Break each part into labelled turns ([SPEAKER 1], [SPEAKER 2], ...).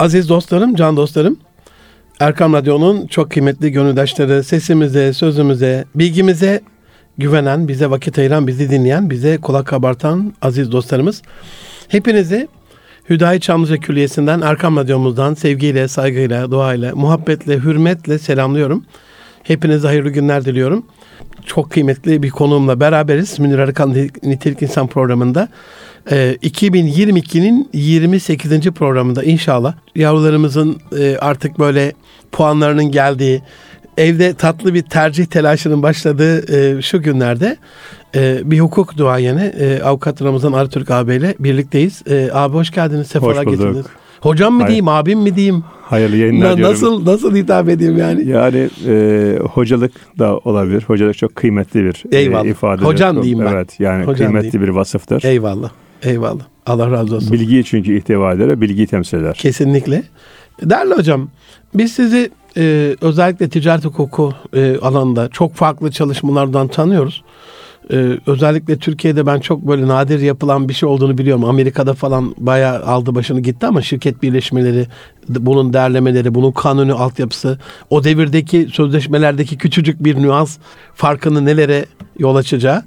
[SPEAKER 1] Aziz dostlarım, can dostlarım, Erkam Radyo'nun çok kıymetli gönüldaşları sesimize, sözümüze, bilgimize güvenen, bize vakit ayıran, bizi dinleyen, bize kulak kabartan aziz dostlarımız. Hepinizi Hüdayi Çamlıca Külliyesi'nden, Erkam Radyomuzdan sevgiyle, saygıyla, duayla, muhabbetle, hürmetle selamlıyorum. Hepinize hayırlı günler diliyorum. Çok kıymetli bir konuğumla beraberiz. Münir Arıkan Nitelik İnsan programında. 2022'nin ee, 28. programında inşallah yavrularımızın e, artık böyle puanlarının geldiği, evde tatlı bir tercih telaşının başladığı e, şu günlerde e, bir hukuk duayeni avukat Ramazan Arıtürk abiyle birlikteyiz. Abi hoş geldiniz, sefalar getirdiniz. Hocam mı Hayır. diyeyim, abim mi diyeyim?
[SPEAKER 2] Hayırlı yayınlar
[SPEAKER 1] Na, Nasıl nasıl hitap edeyim yani?
[SPEAKER 2] Yani e, hocalık da olabilir. Hocalık çok kıymetli bir
[SPEAKER 1] Eyvallah.
[SPEAKER 2] e, ifade.
[SPEAKER 1] Hocam diyeyim ben.
[SPEAKER 2] Evet yani Hocam kıymetli diyeyim. bir vasıftır.
[SPEAKER 1] Eyvallah. Eyvallah. Allah razı olsun.
[SPEAKER 2] Bilgiyi çünkü ihtiva eder, bilgiyi temsil eder.
[SPEAKER 1] Kesinlikle. Değerli hocam, biz sizi e, özellikle ticaret hukuku e, alanında çok farklı çalışmalardan tanıyoruz. Ee, özellikle Türkiye'de ben çok böyle nadir yapılan bir şey olduğunu biliyorum. Amerika'da falan bayağı aldı başını gitti ama şirket birleşmeleri, bunun değerlemeleri, bunun kanunu altyapısı, o devirdeki sözleşmelerdeki küçücük bir nüans farkını nelere yol açacağı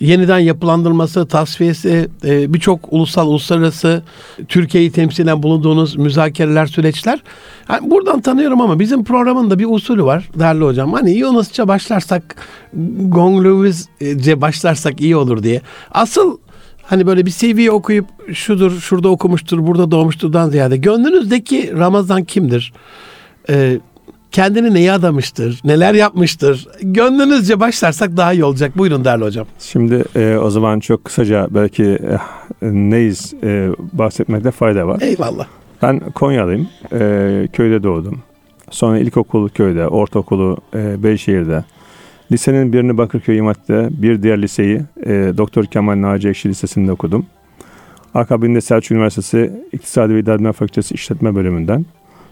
[SPEAKER 1] yeniden yapılandırması, tasfiyesi, e, birçok ulusal, uluslararası Türkiye'yi temsilen bulunduğunuz müzakereler, süreçler. Yani buradan tanıyorum ama bizim programın da bir usulü var değerli hocam. Hani Yunusça başlarsak, Gong Lewis'ce başlarsak iyi olur diye. Asıl hani böyle bir CV okuyup şudur, şurada okumuştur, burada doğmuşturdan ziyade gönlünüzdeki Ramazan kimdir? Ee, kendini neye adamıştır, neler yapmıştır? Gönlünüzce başlarsak daha iyi olacak. Buyurun değerli hocam.
[SPEAKER 2] Şimdi e, o zaman çok kısaca belki e, neyiz e, bahsetmekte fayda var.
[SPEAKER 1] Eyvallah.
[SPEAKER 2] Ben Konyalıyım. E, köyde doğdum. Sonra ilkokulu köyde, ortaokulu e, Beyşehir'de. Lisenin birini Bakırköy İmat'ta, bir diğer liseyi e, Doktor Kemal Naci Ekşi Lisesi'nde okudum. Akabinde Selçuk Üniversitesi İktisadi ve İdare Fakültesi İşletme Bölümünden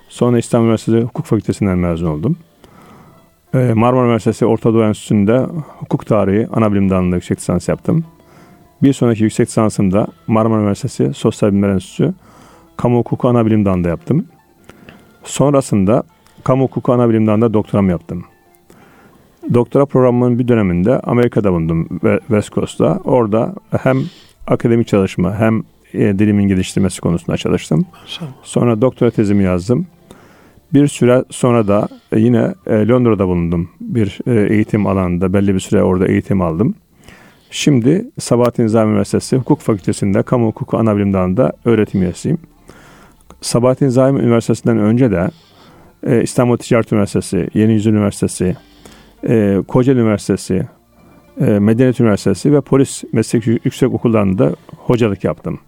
[SPEAKER 2] Sonra İstanbul Üniversitesi Hukuk Fakültesinden mezun oldum. Ee, Marmara Üniversitesi Orta Doğu Enstitüsü'nde hukuk tarihi ana bilim dalında yüksek lisans yaptım. Bir sonraki yüksek lisansımda Marmara Üniversitesi Sosyal Bilimler Enstitüsü Kamu Hukuku ana bilim dalında yaptım. Sonrasında Kamu Hukuku ana bilim dalında doktoram yaptım. Doktora programının bir döneminde Amerika'da bulundum West Coast'ta. Orada hem akademik çalışma hem e, dilimin geliştirmesi konusunda çalıştım. Sonra doktora tezimi yazdım. Bir süre sonra da e, yine e, Londra'da bulundum. Bir e, eğitim alanında belli bir süre orada eğitim aldım. Şimdi Sabahattin Nizami Üniversitesi Hukuk Fakültesi'nde Kamu Hukuku Anabilim Dalı'nda öğretim üyesiyim. Sabahattin Nizami Üniversitesi'nden önce de İstanbul Ticaret Üniversitesi, Yeni Yüzyıl Üniversitesi, Kocaeli Üniversitesi, Medeniyet Üniversitesi ve Polis Meslek Yüksek Okullarında hocalık yaptım.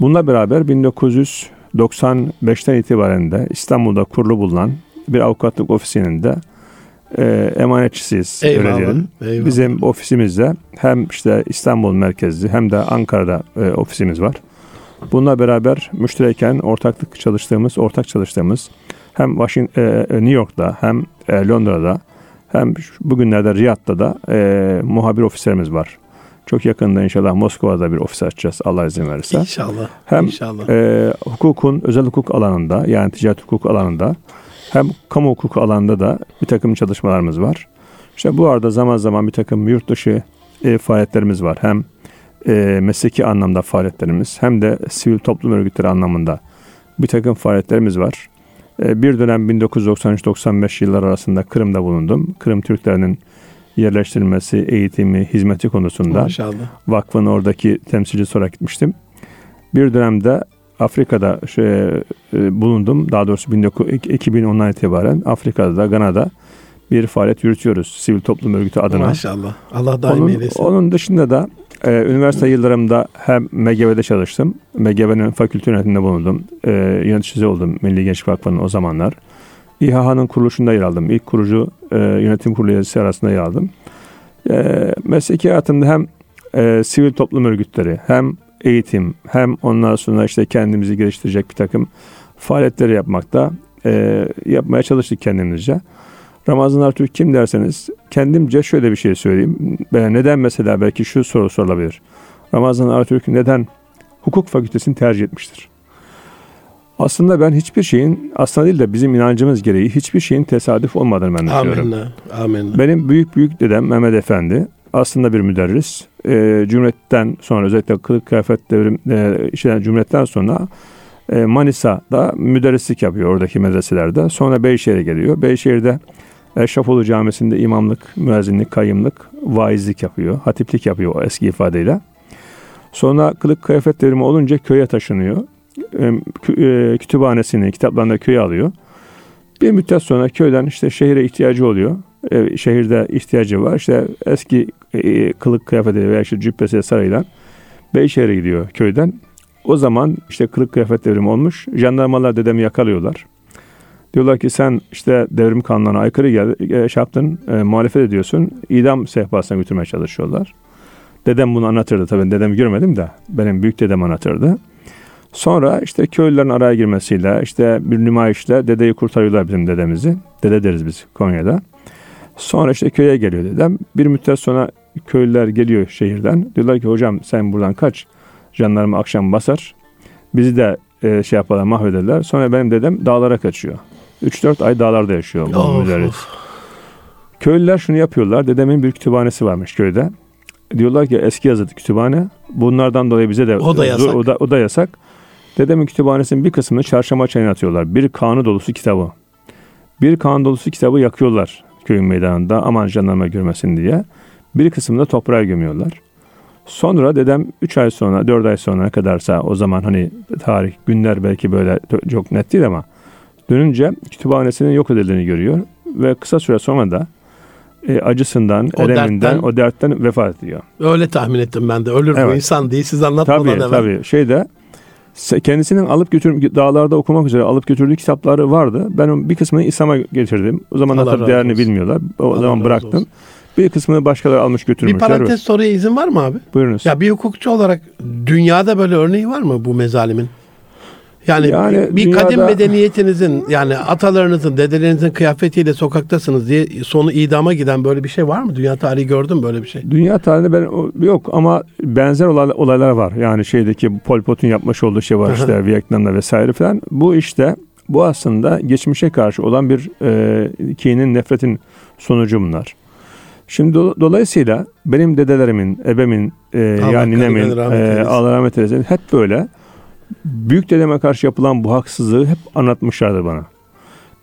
[SPEAKER 2] Bununla beraber 1900 95'ten itibaren de İstanbul'da kurulu bulunan bir avukatlık ofisinin de e, emanetçisiyiz.
[SPEAKER 1] Eyvallah, eyvallah.
[SPEAKER 2] Bizim ofisimizde hem işte İstanbul merkezli hem de Ankara'da e, ofisimiz var. Bununla beraber müştereken ortaklık çalıştığımız, ortak çalıştığımız hem Washington, e, e, New York'ta hem e, Londra'da hem bugünlerde Riyad'da da e, muhabir ofislerimiz var. Çok yakında inşallah Moskova'da bir ofis açacağız Allah izin verirse.
[SPEAKER 1] İnşallah.
[SPEAKER 2] Hem
[SPEAKER 1] inşallah.
[SPEAKER 2] E, hukukun özel hukuk alanında yani ticaret hukuk alanında hem kamu hukuku alanında da bir takım çalışmalarımız var. İşte bu arada zaman zaman bir takım yurt dışı e, faaliyetlerimiz var. Hem e, mesleki anlamda faaliyetlerimiz hem de sivil toplum örgütleri anlamında bir takım faaliyetlerimiz var. E, bir dönem 1993-95 yıllar arasında Kırım'da bulundum. Kırım Türklerinin yerleştirilmesi, eğitimi, hizmeti konusunda
[SPEAKER 1] Maşallah.
[SPEAKER 2] vakfın oradaki temsilcisi olarak gitmiştim. Bir dönemde Afrika'da şey, e, bulundum. Daha doğrusu 2010'dan itibaren Afrika'da da Gana'da bir faaliyet yürütüyoruz. Sivil toplum örgütü adına.
[SPEAKER 1] Maşallah. Allah daim
[SPEAKER 2] onun,
[SPEAKER 1] eylesin.
[SPEAKER 2] Onun dışında da e, üniversite yıllarımda hem MGV'de çalıştım. MGV'nin fakülte yönetiminde bulundum. E, yöneticisi oldum Milli Gençlik Vakfı'nın o zamanlar. İHA'nın kuruluşunda yer aldım. İlk kurucu e, yönetim kurulu üyesi arasında yer aldım. E, mesleki hayatımda hem e, sivil toplum örgütleri hem eğitim hem ondan sonra işte kendimizi geliştirecek bir takım faaliyetleri yapmakta e, yapmaya çalıştık kendimizce. Ramazan Artürk kim derseniz kendimce şöyle bir şey söyleyeyim. Neden mesela belki şu soru sorulabilir. Ramazan Artürk neden hukuk fakültesini tercih etmiştir? Aslında ben hiçbir şeyin aslında değil de bizim inancımız gereği hiçbir şeyin tesadüf olmadığını ben düşünüyorum.
[SPEAKER 1] Amenna. Amenna.
[SPEAKER 2] Benim büyük büyük dedem Mehmet Efendi aslında bir müderris. E, Cumhuriyet'ten sonra özellikle kılık kıyafet devrim e, işte Cumhuriyet'ten sonra e, Manisa'da müderrislik yapıyor oradaki medreselerde. Sonra Beyşehir'e geliyor. Beyşehir'de Eşrefoğlu Camisi'nde imamlık, müezzinlik, kayımlık, vaizlik yapıyor. Hatiplik yapıyor o eski ifadeyle. Sonra kılık kıyafet devrimi olunca köye taşınıyor. E, kü- kütüphanesini, kitaplarını köye alıyor. Bir müddet sonra köyden işte şehire ihtiyacı oluyor. E, şehirde ihtiyacı var. İşte eski e, kılık kıyafeti veya işte cübbesi sarayla Beyşehir'e gidiyor köyden. O zaman işte kılık kıyafet devrimi olmuş. Jandarmalar dedemi yakalıyorlar. Diyorlar ki sen işte devrim kanunlarına aykırı gel, e, şey yaptın, e, muhalefet ediyorsun. İdam sehpasına götürmeye çalışıyorlar. Dedem bunu anlatırdı tabii. Dedemi görmedim de benim büyük dedem anlatırdı. Sonra işte köylülerin araya girmesiyle işte bir nümayişle dedeyi kurtarıyorlar bizim dedemizi. Dede deriz biz Konya'da. Sonra işte köye geliyor dedem. Bir müddet sonra köylüler geliyor şehirden. Diyorlar ki hocam sen buradan kaç. Jandarma akşam basar. Bizi de e, şey yaparlar mahvederler. Sonra benim dedem dağlara kaçıyor. 3-4 ay dağlarda yaşıyor.
[SPEAKER 1] Of, of.
[SPEAKER 2] Köylüler şunu yapıyorlar. Dedemin bir kütüphanesi varmış köyde. Diyorlar ki eski yazılı kütüphane. Bunlardan dolayı bize de
[SPEAKER 1] O da yasak.
[SPEAKER 2] O da, o da yasak. Dedemin kütüphanesinin bir kısmını çarşamba çayına atıyorlar. Bir kanı dolusu kitabı. Bir kanı dolusu kitabı yakıyorlar köyün meydanında aman jandarma görmesin diye. Bir kısmını da toprağa gömüyorlar. Sonra dedem 3 ay sonra 4 ay sonra kadarsa o zaman hani tarih günler belki böyle çok net değil ama dönünce kütüphanesinin yok edildiğini görüyor ve kısa süre sonra da e, acısından,
[SPEAKER 1] O
[SPEAKER 2] eleminden,
[SPEAKER 1] dertten-
[SPEAKER 2] o dertten vefat ediyor.
[SPEAKER 1] Öyle tahmin ettim ben de. Ölür bu
[SPEAKER 2] Evet.
[SPEAKER 1] insan değil. Siz anlatmadan
[SPEAKER 2] Tabii
[SPEAKER 1] evvel.
[SPEAKER 2] tabii. Şeyde se- kendisinin alıp götür dağlarda okumak üzere alıp götürdüğü kitapları vardı. Ben bir kısmını İslam'a getirdim. O zaman
[SPEAKER 1] Allah
[SPEAKER 2] tabii değerini
[SPEAKER 1] olsun.
[SPEAKER 2] bilmiyorlar. O
[SPEAKER 1] Allah
[SPEAKER 2] zaman bıraktım.
[SPEAKER 1] olsun.
[SPEAKER 2] Bir kısmını başkaları almış
[SPEAKER 1] Bir
[SPEAKER 2] götürmüşler.
[SPEAKER 1] parantez soruya izin var mı abi?
[SPEAKER 2] Buyurunuz.
[SPEAKER 1] Ya bir hukukçu olarak dünyada böyle örneği var mı bu mezalimin? Yani,
[SPEAKER 2] Yani
[SPEAKER 1] bir
[SPEAKER 2] dünyada-
[SPEAKER 1] kadim medeniyetinizin yani atalarınızın, dedelerinizin kıyafetiyle sokaktasınız diye sonu idama giden böyle bir şey var mı? Dünya tarihi gördün mü böyle bir şey?
[SPEAKER 2] Dünya tarihinde ben yok ama benzer olay, olaylar var. Yani şeydeki Pol Pot'un yapmış olduğu şey var işte Vietnam'da vesaire falan. Bu işte bu aslında geçmişe karşı olan bir e, kinin, nefretin sonucu bunlar. Şimdi do- dolayısıyla benim dedelerimin, ebemin, e,
[SPEAKER 1] Allah
[SPEAKER 2] yani ninemin, e. Allah rahmet eylesin hep böyle büyük dedeme karşı yapılan bu haksızlığı hep anlatmışlardır bana.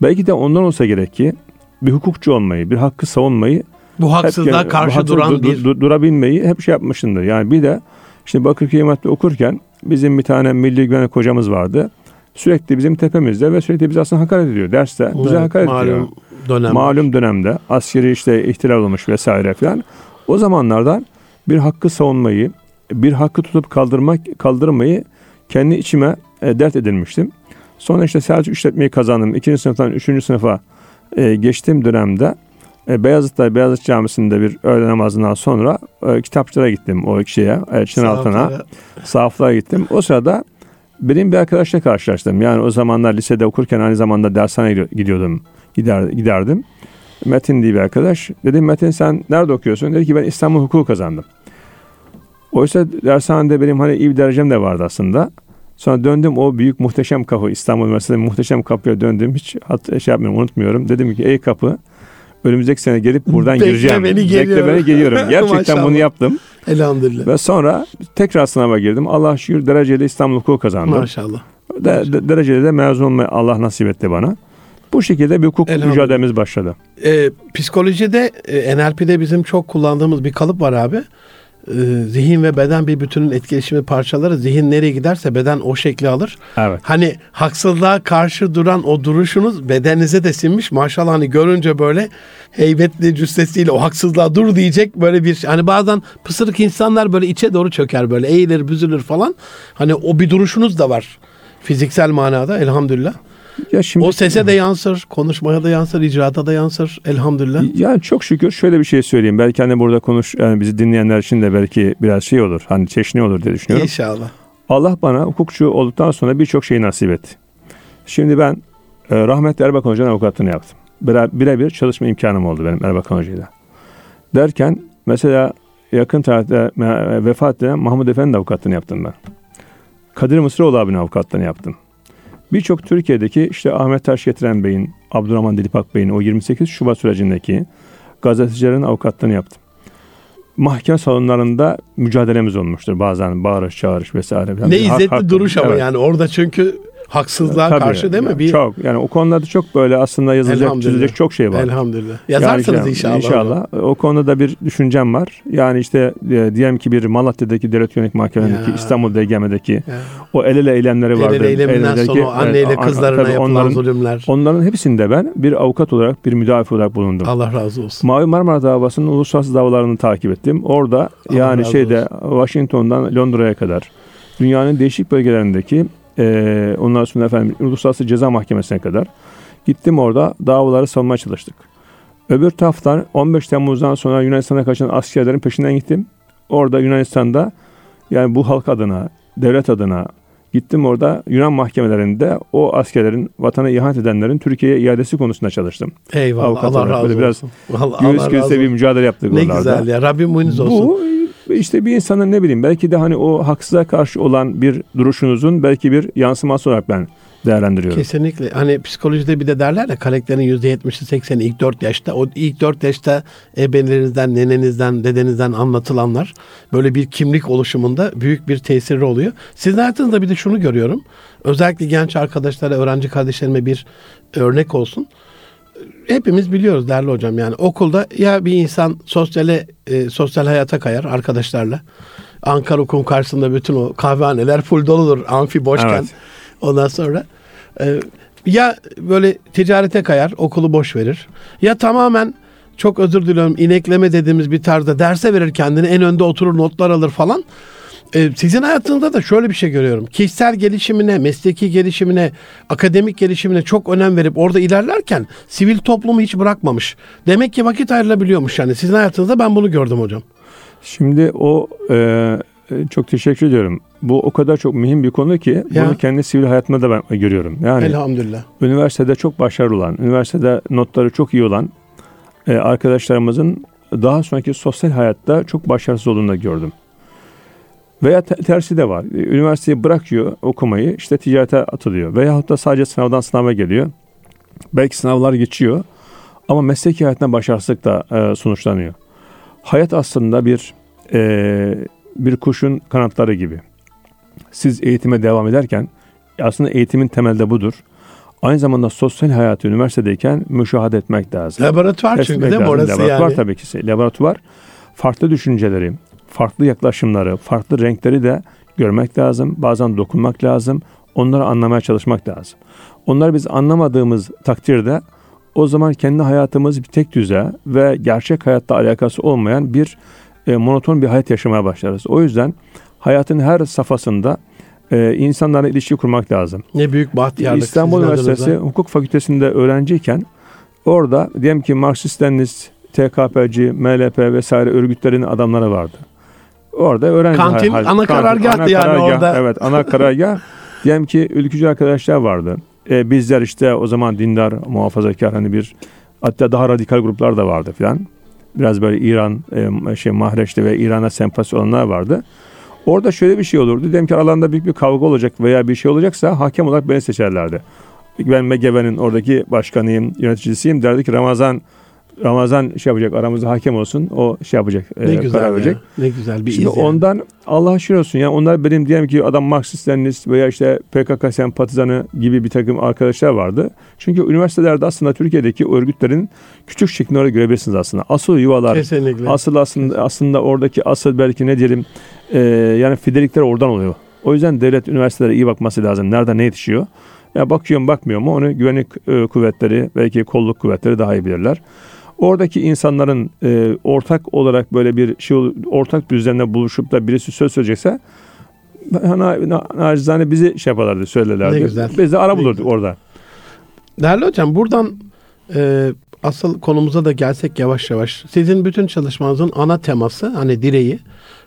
[SPEAKER 2] Belki de ondan olsa gerek ki bir hukukçu olmayı, bir hakkı savunmayı
[SPEAKER 1] Bu haksızlığa
[SPEAKER 2] hep,
[SPEAKER 1] karşı
[SPEAKER 2] haksız
[SPEAKER 1] duran
[SPEAKER 2] du-
[SPEAKER 1] bir
[SPEAKER 2] du- durabilmeyi hep şey yapmışındır. Yani bir de işte Bakırköy İmam'da okurken bizim bir tane milli güvenlik hocamız vardı. Sürekli bizim tepemizde ve sürekli bize aslında hakaret ediyor. Derste bize
[SPEAKER 1] Evet,
[SPEAKER 2] hakaret ediyor.
[SPEAKER 1] malum dönem.
[SPEAKER 2] Malum dönemde askeri işte ihtilal olmuş vesaire falan. O zamanlardan bir hakkı savunmayı, bir hakkı tutup kaldırmak kaldırmayı kendi içime e, dert edinmiştim. Sonra işte Selçuk işletmeyi kazandım. İkinci sınıftan üçüncü sınıfa e, geçtiğim dönemde e, Beyazıt'ta Beyazıt Camisi'nde bir öğle namazından sonra e, kitapçılara gittim o şeye, e, Çınaltı'na,
[SPEAKER 1] Sahaflara.
[SPEAKER 2] sahaflara gittim. O sırada benim bir arkadaşla karşılaştım. Yani o zamanlar lisede okurken aynı zamanda dershaneye gidiyor- gidiyordum, gider, giderdim. Metin diye bir arkadaş. Dedim Metin sen nerede okuyorsun? Dedi ki ben İstanbul hukuku kazandım. Oysa dershanede benim hani iyi bir derecem de vardı aslında. Sonra döndüm o büyük muhteşem kapı İstanbul Üniversitesi'nde muhteşem kapıya döndüm. Hiç hat, şey yapmıyorum unutmuyorum. Dedim ki ey kapı önümüzdeki sene gelip buradan
[SPEAKER 1] Bekle
[SPEAKER 2] gireceğim.
[SPEAKER 1] beni,
[SPEAKER 2] Bekle
[SPEAKER 1] geliyorum.
[SPEAKER 2] beni geliyorum. Gerçekten bunu yaptım.
[SPEAKER 1] Elhamdülillah.
[SPEAKER 2] Ve sonra tekrar sınava girdim. Allah şükür dereceli İstanbul hukuku kazandım.
[SPEAKER 1] Maşallah.
[SPEAKER 2] De, de- dereceli de mezun olmayı Allah nasip etti bana. Bu şekilde bir hukuk mücadelemiz başladı.
[SPEAKER 1] Ee, psikolojide e, NLP'de bizim çok kullandığımız bir kalıp var abi. Ee, zihin ve beden bir bütünün etkileşimi parçaları. Zihin nereye giderse beden o şekli alır.
[SPEAKER 2] Evet.
[SPEAKER 1] Hani haksızlığa karşı duran o duruşunuz bedeninize de sinmiş. Maşallah hani görünce böyle heybetli cüssesiyle o haksızlığa dur diyecek böyle bir hani bazen pısırık insanlar böyle içe doğru çöker böyle eğilir büzülür falan. Hani o bir duruşunuz da var fiziksel manada elhamdülillah.
[SPEAKER 2] Ya şimdi
[SPEAKER 1] O sese de yansır, konuşmaya da yansır, icraata da yansır elhamdülillah.
[SPEAKER 2] Yani çok şükür şöyle bir şey söyleyeyim. Belki hani burada konuş yani bizi dinleyenler için de belki biraz şey olur. Hani çeşni olur diye düşünüyorum.
[SPEAKER 1] İnşallah.
[SPEAKER 2] Allah bana hukukçu olduktan sonra birçok şeyi nasip etti. Şimdi ben e, rahmetli Erbakan Hoca'nın avukatlığını yaptım. Bire- Birebir çalışma imkanım oldu benim Erbakan Hoca'yla. Derken mesela yakın tarihte vefat eden Mahmud Efendi avukatlığını yaptım ben. Kadir Mısıroğlu abinin avukatlığını yaptım. Birçok Türkiye'deki işte Ahmet Taş getiren Bey'in, Abdurrahman Dilipak Bey'in o 28 Şubat sürecindeki gazetecilerin avukatlığını yaptım. Mahkeme salonlarında mücadelemiz olmuştur bazen bağırış çağırış vesaire.
[SPEAKER 1] Ne izzetli duruş ama evet. yani orada çünkü haksızlığa Tabii,
[SPEAKER 2] karşı
[SPEAKER 1] değil mi?
[SPEAKER 2] Bir... Çok yani o konularda çok böyle aslında yazılacak çizilecek çok şey var.
[SPEAKER 1] Elhamdülillah. Yazarsınız yani, inşallah.
[SPEAKER 2] İnşallah. O konuda da bir düşüncem var. Yani işte e, diyelim ki bir Malatya'daki Devlet Yönelik Mahkemesi'ndeki ya. İstanbul DGM'deki ya. o el ele eylemleri vardı.
[SPEAKER 1] El ele eyleminden sonra o anneyle kızlarına tabii yapılan
[SPEAKER 2] onların,
[SPEAKER 1] zulümler.
[SPEAKER 2] Onların hepsinde ben bir avukat olarak bir müdafi olarak bulundum.
[SPEAKER 1] Allah razı olsun.
[SPEAKER 2] Mavi Marmara davasının uluslararası davalarını takip ettim. Orada Allah yani şeyde olsun. Washington'dan Londra'ya kadar dünyanın değişik bölgelerindeki e, ondan sonra efendim Uluslararası Ceza Mahkemesi'ne kadar gittim orada davaları savunmaya çalıştık. Öbür taraftan 15 Temmuz'dan sonra Yunanistan'a kaçan askerlerin peşinden gittim. Orada Yunanistan'da yani bu halk adına, devlet adına gittim orada Yunan mahkemelerinde o askerlerin vatana ihanet edenlerin Türkiye'ye iadesi konusunda çalıştım.
[SPEAKER 1] Eyvallah Avukat Allah razı böyle
[SPEAKER 2] biraz Allah, göğüs göğüse bir mücadele yaptık
[SPEAKER 1] ne oralarda. Ne güzel ya Rabbim muynuz olsun.
[SPEAKER 2] Bu işte bir insanın ne bileyim belki de hani o haksıza karşı olan bir duruşunuzun belki bir yansıması olarak ben değerlendiriyorum.
[SPEAKER 1] Kesinlikle. Hani psikolojide bir de derler ya karakterin %70'i 80'i ilk 4 yaşta. O ilk 4 yaşta ebenlerinizden, nenenizden, dedenizden anlatılanlar böyle bir kimlik oluşumunda büyük bir tesiri oluyor. Sizin hayatınızda bir de şunu görüyorum. Özellikle genç arkadaşlara, öğrenci kardeşlerime bir örnek olsun hepimiz biliyoruz değerli hocam yani okulda ya bir insan sosyale e, sosyal hayata kayar arkadaşlarla. Ankara Okul karşısında bütün o kahvehaneler full doludur amfi boşken. Evet. Ondan sonra e, ya böyle ticarete kayar okulu boş verir. Ya tamamen çok özür diliyorum inekleme dediğimiz bir tarzda derse verir kendini en önde oturur notlar alır falan. Ee, sizin hayatınızda da şöyle bir şey görüyorum. Kişisel gelişimine, mesleki gelişimine, akademik gelişimine çok önem verip orada ilerlerken sivil toplumu hiç bırakmamış. Demek ki vakit ayrılabiliyormuş yani. Sizin hayatınızda ben bunu gördüm hocam.
[SPEAKER 2] Şimdi o e, e çok teşekkür ediyorum. Bu o kadar çok mühim bir konu ki ya. bunu kendi sivil hayatımda da ben görüyorum. Yani
[SPEAKER 1] Elhamdülillah.
[SPEAKER 2] Üniversitede çok başarılı olan, üniversitede notları çok iyi olan e, arkadaşlarımızın daha sonraki sosyal hayatta çok başarısız olduğunu da gördüm. Veya tersi de var. Üniversiteyi bırakıyor okumayı işte ticarete atılıyor. Veyahut da sadece sınavdan sınava geliyor. Belki sınavlar geçiyor ama meslek hayatında başarısızlık da e, sonuçlanıyor. Hayat aslında bir e, bir kuşun kanatları gibi. Siz eğitime devam ederken aslında eğitimin temelde budur. Aynı zamanda sosyal hayatı üniversitedeyken müşahede etmek lazım.
[SPEAKER 1] Laboratuvar Test çünkü değil mi orası
[SPEAKER 2] laboratuvar yani? Laboratuvar tabii ki. Laboratuvar farklı düşünceleri, farklı yaklaşımları, farklı renkleri de görmek lazım. Bazen dokunmak lazım. Onları anlamaya çalışmak lazım. Onları biz anlamadığımız takdirde o zaman kendi hayatımız bir tek düze ve gerçek hayatta alakası olmayan bir e, monoton bir hayat yaşamaya başlarız. O yüzden hayatın her safhasında e, insanlarla ilişki kurmak lazım.
[SPEAKER 1] Ne büyük bahtiyarlık.
[SPEAKER 2] İstanbul Üniversitesi. Hukuk Fakültesi'nde öğrenciyken orada diyelim ki Marksist-Leninist, TKP'ci, MLP vesaire örgütlerin adamları vardı. Orada öğrenci.
[SPEAKER 1] Kantin hal, ana karargahtı yani karargah, orada.
[SPEAKER 2] Evet ana karargah. Diyelim ki ülkücü arkadaşlar vardı. E, bizler işte o zaman dindar, muhafazakar hani bir hatta daha radikal gruplar da vardı filan. Biraz böyle İran, e, şey Mahreç'te ve İran'a sempati olanlar vardı. Orada şöyle bir şey olurdu. Diyelim ki aralarında büyük bir kavga olacak veya bir şey olacaksa hakem olarak beni seçerlerdi. Ben MGV'nin oradaki başkanıyım, yöneticisiyim. Derdi ki Ramazan Ramazan şey yapacak aramızda hakem olsun o şey yapacak
[SPEAKER 1] ne e, güzel karar verecek. Ne güzel bir
[SPEAKER 2] Şimdi iz ondan yani. Allah şükür olsun ya onlar benim diyelim ki adam Marksist Leninist veya işte PKK sempatizanı gibi bir takım arkadaşlar vardı. Çünkü üniversitelerde aslında Türkiye'deki örgütlerin küçük şeklini görebilirsiniz aslında. Asıl yuvalar
[SPEAKER 1] Kesinlikle.
[SPEAKER 2] asıl aslında aslında oradaki asıl belki ne diyelim e, yani fidelikler oradan oluyor. O yüzden devlet üniversitelere iyi bakması lazım. Nerede ne yetişiyor? Ya bakıyorum bakmıyor mu onu güvenlik e, kuvvetleri belki kolluk kuvvetleri daha iyi bilirler. Oradaki insanların e, ortak olarak böyle bir şey ortak düzenle buluşup da birisi söz söyleyecekse na, nacizane bizi şey yaparlardı söylerlerdi. Ne güzel. Biz de ara bulurduk orada.
[SPEAKER 1] Değerli hocam buradan e, asıl konumuza da gelsek yavaş yavaş. Sizin bütün çalışmanızın ana teması hani direği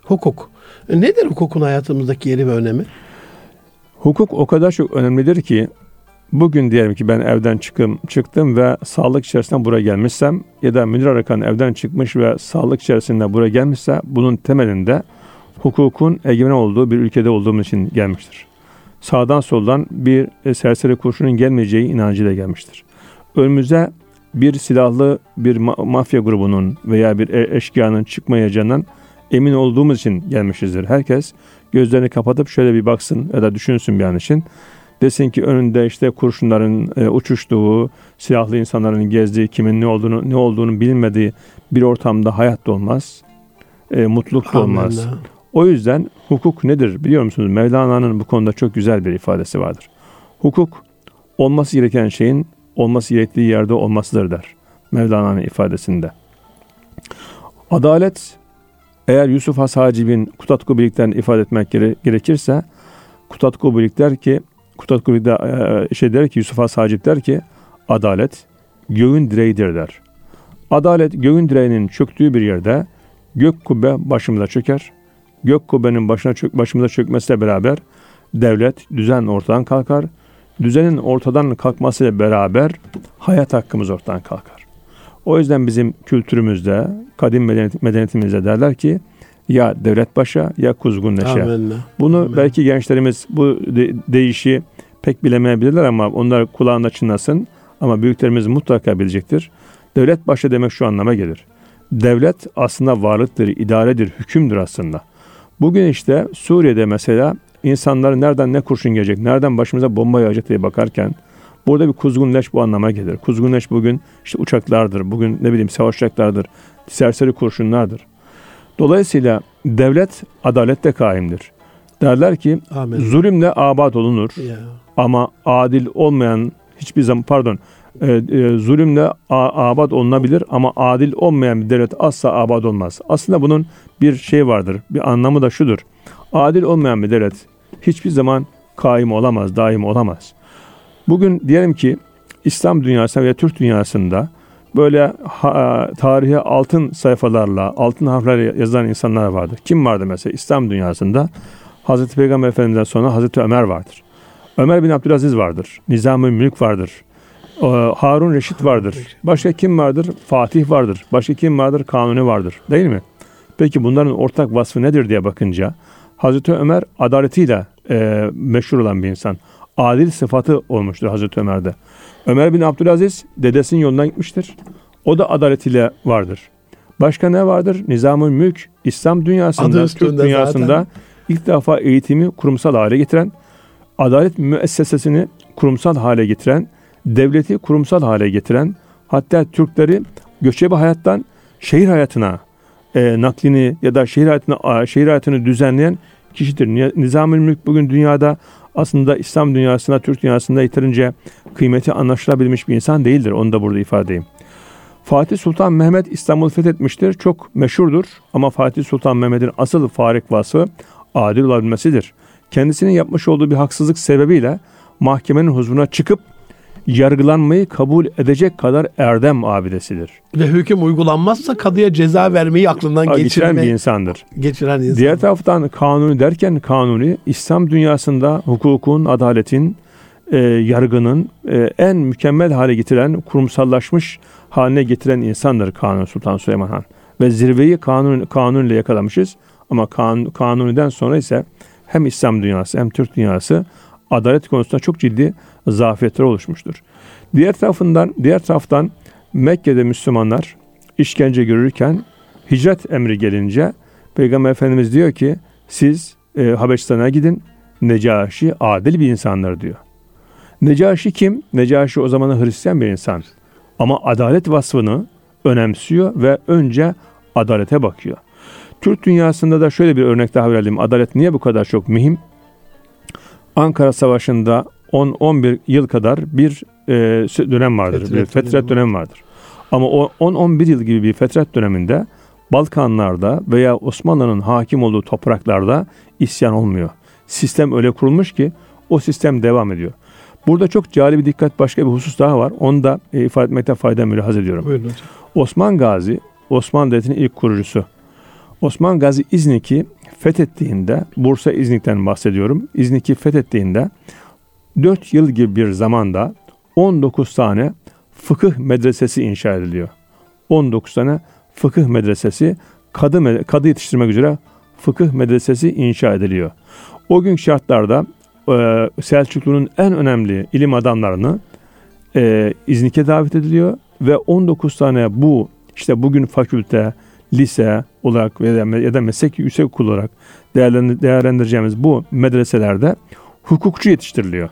[SPEAKER 1] hukuk. E, nedir hukukun hayatımızdaki yeri ve önemi?
[SPEAKER 2] Hukuk o kadar çok önemlidir ki Bugün diyelim ki ben evden çıkım, çıktım ve sağlık içerisinde buraya gelmişsem ya da Münir Arakan evden çıkmış ve sağlık içerisinde buraya gelmişse bunun temelinde hukukun egemen olduğu bir ülkede olduğum için gelmiştir. sağdan soldan bir e, serseri kurşunun gelmeyeceği inancıyla gelmiştir. Önümüze bir silahlı bir ma- mafya grubunun veya bir e- eşkıyanın çıkmayacağından emin olduğumuz için gelmişizdir. Herkes gözlerini kapatıp şöyle bir baksın ya da düşünsün bir an için. Desin ki önünde işte kurşunların e, uçuştuğu, silahlı insanların gezdiği, kimin ne olduğunu ne olduğunu bilmediği bir ortamda hayat da olmaz. E, mutluluk da olmaz.
[SPEAKER 1] Amenna.
[SPEAKER 2] O yüzden hukuk nedir biliyor musunuz? Mevlana'nın bu konuda çok güzel bir ifadesi vardır. Hukuk olması gereken şeyin olması gerektiği yerde olmasıdır der. Mevlana'nın ifadesinde. Adalet eğer Yusuf Has Hacib'in Kutatku Birlik'ten ifade etmek gere- gerekirse Kutatku Birlik der ki Kutatku Birlik de, e, şey der ki Yusuf Has Hacip der ki adalet göğün direğidir der. Adalet göğün direğinin çöktüğü bir yerde gök kubbe başımıza çöker. Gök kubbenin başına çök, başımıza çökmesiyle beraber devlet, düzen ortadan kalkar. Düzenin ortadan kalkmasıyla beraber hayat hakkımız ortadan kalkar. O yüzden bizim kültürümüzde, kadim medeniyet, medeniyetimizde derler ki ya devlet başa ya kuzgun neşe.
[SPEAKER 1] Amenna.
[SPEAKER 2] Bunu
[SPEAKER 1] Amin.
[SPEAKER 2] belki gençlerimiz bu de- deyişi pek bilemeyebilirler ama onlar kulağında çınlasın. Ama büyüklerimiz mutlaka bilecektir. Devlet başa demek şu anlama gelir. Devlet aslında varlıktır, idaredir, hükümdür aslında. Bugün işte Suriye'de mesela insanlar nereden ne kurşun gelecek, nereden başımıza bomba yağacak diye bakarken burada bir kuzgun leş bu anlama gelir. Kuzgun leş bugün işte uçaklardır, bugün ne bileyim savaş uçaklardır, serseri kurşunlardır. Dolayısıyla devlet adalette kaimdir. Derler ki
[SPEAKER 1] Amin.
[SPEAKER 2] zulümle abad olunur
[SPEAKER 1] Ya.
[SPEAKER 2] ama adil olmayan hiçbir zaman pardon e, e, zulümle a- abad olunabilir ama adil olmayan bir devlet asla abad olmaz. Aslında bunun bir şey vardır. Bir anlamı da şudur. Adil olmayan bir devlet hiçbir zaman kaim olamaz, daim olamaz. Bugün diyelim ki İslam dünyasında veya Türk dünyasında böyle ha, tarihe altın sayfalarla, altın harflerle yazılan insanlar vardır. Kim vardı mesela İslam dünyasında? Hazreti Peygamber Efendimiz'den sonra Hazreti Ömer vardır. Ömer bin Abdülaziz vardır. Nizam-ı Mülk vardır. Harun Reşit vardır. Başka kim vardır? Fatih vardır. Başka kim vardır? Kanuni vardır. Değil mi? Peki bunların ortak vasfı nedir diye bakınca Hazreti Ömer adaletiyle e, meşhur olan bir insan. Adil sıfatı olmuştur Hazreti Ömer'de. Ömer bin Abdülaziz dedesinin yolundan gitmiştir. O da adaletiyle vardır. Başka ne vardır? Nizam-ı Mülk İslam dünyasında, Türk dünyasında
[SPEAKER 1] zaten.
[SPEAKER 2] ilk defa eğitimi kurumsal hale getiren, adalet müessesesini kurumsal hale getiren, devleti kurumsal hale getiren, hatta Türkleri göçebe hayattan şehir hayatına e, naklini ya da şehir hayatını şehir hayatını düzenleyen kişidir. Ni- Nizam-ı Mülk bugün dünyada aslında İslam dünyasında, Türk dünyasında yeterince kıymeti anlaşılabilmiş bir insan değildir. Onu da burada ifade edeyim. Fatih Sultan Mehmet İstanbul'u fethetmiştir. Çok meşhurdur ama Fatih Sultan Mehmet'in asıl farik vasfı adil olabilmesidir. Kendisinin yapmış olduğu bir haksızlık sebebiyle mahkemenin huzuruna çıkıp yargılanmayı kabul edecek kadar erdem abidesidir.
[SPEAKER 1] Ve hüküm uygulanmazsa kadıya ceza vermeyi aklından
[SPEAKER 2] Geçiren
[SPEAKER 1] geçirme,
[SPEAKER 2] bir insandır.
[SPEAKER 1] geçiren insan.
[SPEAKER 2] Diğer taraftan kanuni derken kanuni İslam dünyasında hukukun, adaletin, e, yargının e, en mükemmel hale getiren, kurumsallaşmış haline getiren insandır Kanuni Sultan Süleyman Han. Ve zirveyi kanun, kanun ile yakalamışız. Ama kan, kanuniden sonra ise hem İslam dünyası hem Türk dünyası adalet konusunda çok ciddi zafiyetler oluşmuştur. Diğer tarafından diğer taraftan Mekke'de Müslümanlar işkence görürken hicret emri gelince Peygamber Efendimiz diyor ki siz e, Habeşistan'a gidin. Necaşi adil bir insandır diyor. Necaşi kim? Necaşi o zaman Hristiyan bir insan. Ama adalet vasfını önemsiyor ve önce adalete bakıyor. Türk dünyasında da şöyle bir örnek daha verelim. Adalet niye bu kadar çok mühim? Ankara Savaşı'nda 10-11 yıl kadar bir e, dönem vardır.
[SPEAKER 1] Fetret
[SPEAKER 2] bir fetret
[SPEAKER 1] dönemi.
[SPEAKER 2] dönemi vardır. Ama o 10-11 yıl gibi bir fetret döneminde Balkanlarda veya Osmanlı'nın hakim olduğu topraklarda isyan olmuyor. Sistem öyle kurulmuş ki o sistem devam ediyor. Burada çok cari bir dikkat başka bir husus daha var. Onu da e, ifade etmekte fayda mülahaz ediyorum.
[SPEAKER 1] Buyurun hocam.
[SPEAKER 2] Osman Gazi, Osmanlı Devleti'nin ilk kurucusu. Osman Gazi İznik'i fethettiğinde, Bursa İznik'ten bahsediyorum. İznik'i fethettiğinde 4 yıl gibi bir zamanda 19 tane fıkıh medresesi inşa ediliyor. 19 tane fıkıh medresesi, kadı, kadı yetiştirmek üzere fıkıh medresesi inşa ediliyor. O gün şartlarda Selçuklu'nun en önemli ilim adamlarını İznik'e davet ediliyor ve 19 tane bu işte bugün fakülte, lise olarak veya ya da meslek yüksek okul olarak değerlendireceğimiz bu medreselerde hukukçu yetiştiriliyor.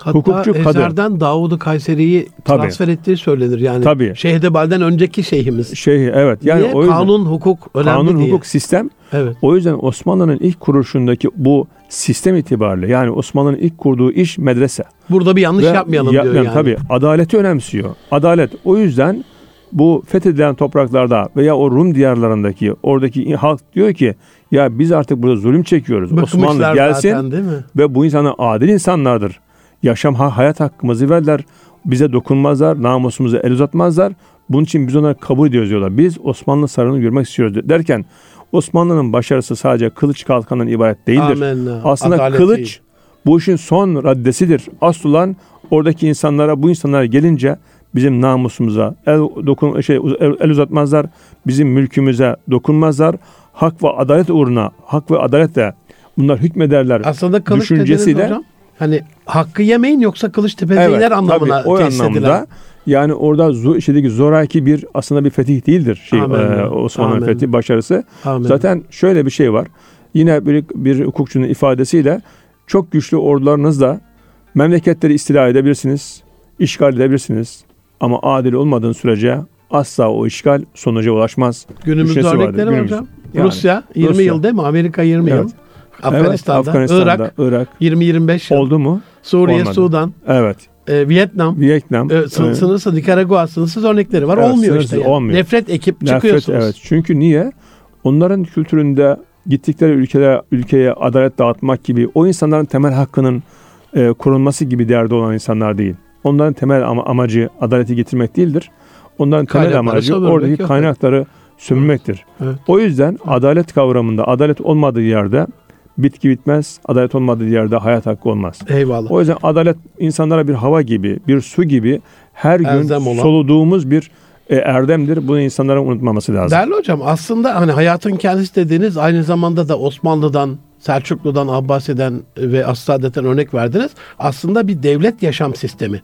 [SPEAKER 1] Hatta hukukçu Ezer'den Davud-u Kayseri'yi transfer ettiği söylenir. Yani Tabii. Şehdebal'den önceki şeyhimiz.
[SPEAKER 2] Şeyh evet.
[SPEAKER 1] Yani Niye? o yüzden, kanun, hukuk önemli
[SPEAKER 2] kanun,
[SPEAKER 1] diye.
[SPEAKER 2] hukuk, sistem. Evet. O yüzden Osmanlı'nın ilk kuruluşundaki bu sistem itibariyle yani Osmanlı'nın ilk kurduğu iş medrese.
[SPEAKER 1] Burada bir yanlış Ve yapmayalım diyor yani.
[SPEAKER 2] Tabii adaleti önemsiyor. Adalet o yüzden bu fethedilen topraklarda veya o Rum diyarlarındaki oradaki halk diyor ki ya biz artık burada zulüm çekiyoruz.
[SPEAKER 1] Bıkmışlar Osmanlı gelsin zaten, değil mi?
[SPEAKER 2] ve bu insanlar adil insanlardır yaşam hayat hakkımızı verler. Bize dokunmazlar, namusumuza el uzatmazlar. Bunun için biz onları kabul ediyoruz diyorlar. Biz Osmanlı sarını görmek istiyoruz derken Osmanlı'nın başarısı sadece kılıç kalkandan ibaret değildir. Amenna. Aslında Adaleti. kılıç bu işin son raddesidir. Asıl olan oradaki insanlara bu insanlara gelince bizim namusumuza el, dokun, şey, el, el uzatmazlar. Bizim mülkümüze dokunmazlar. Hak ve adalet uğruna hak ve adaletle bunlar hükmederler.
[SPEAKER 1] Aslında kılıç düşüncesiyle hocam. Hani hakkı yemeyin yoksa kılıç tepenize evet, anlamına
[SPEAKER 2] tabii, o anlamda yani orada şeydeki zoraki bir aslında bir fetih değildir şey e, Osmanlı fethi başarısı. Amen. Zaten şöyle bir şey var. Yine bir, bir hukukçunun ifadesiyle çok güçlü ordularınızla memleketleri istila edebilirsiniz, işgal edebilirsiniz. Ama adil olmadığın sürece asla o işgal sonuca ulaşmaz.
[SPEAKER 1] Günümüzde örnekleri var hocam. Yani, Rusya 20 Rusya. yıl değil mi? Amerika 20 evet. yıl. Afganistan'da, evet, Afganistan'da Irak, Irak 20-25 yıl.
[SPEAKER 2] Oldu mu?
[SPEAKER 1] Suriye, Olmadı. Sudan.
[SPEAKER 2] Evet.
[SPEAKER 1] E, Vietnam.
[SPEAKER 2] Vietnam.
[SPEAKER 1] E, sın, evet. Sınırsız Nikaragua sınırsız örnekleri var. Evet, Olmuyor işte. Yani. Olmuyor. Nefret ekip Nefret, çıkıyorsunuz. Evet.
[SPEAKER 2] Çünkü niye? Onların kültüründe gittikleri ülkeye, ülkeye adalet dağıtmak gibi o insanların temel hakkının e, korunması gibi derdi olan insanlar değil. Onların temel ama, amacı adaleti getirmek değildir. Onların temel Kaynakları amacı oradaki yok. kaynakları sömürmektir. Evet. O yüzden adalet kavramında adalet olmadığı yerde bitki bitmez, adalet olmadığı yerde hayat hakkı olmaz.
[SPEAKER 1] Eyvallah.
[SPEAKER 2] O yüzden adalet insanlara bir hava gibi, bir su gibi her gün olan. soluduğumuz bir e, erdemdir. Bunu insanların unutmaması lazım.
[SPEAKER 1] Değerli hocam aslında hani hayatın kendisi dediğiniz aynı zamanda da Osmanlı'dan, Selçuklu'dan, Abbasi'den ve Assadetten örnek verdiniz. Aslında bir devlet yaşam sistemi.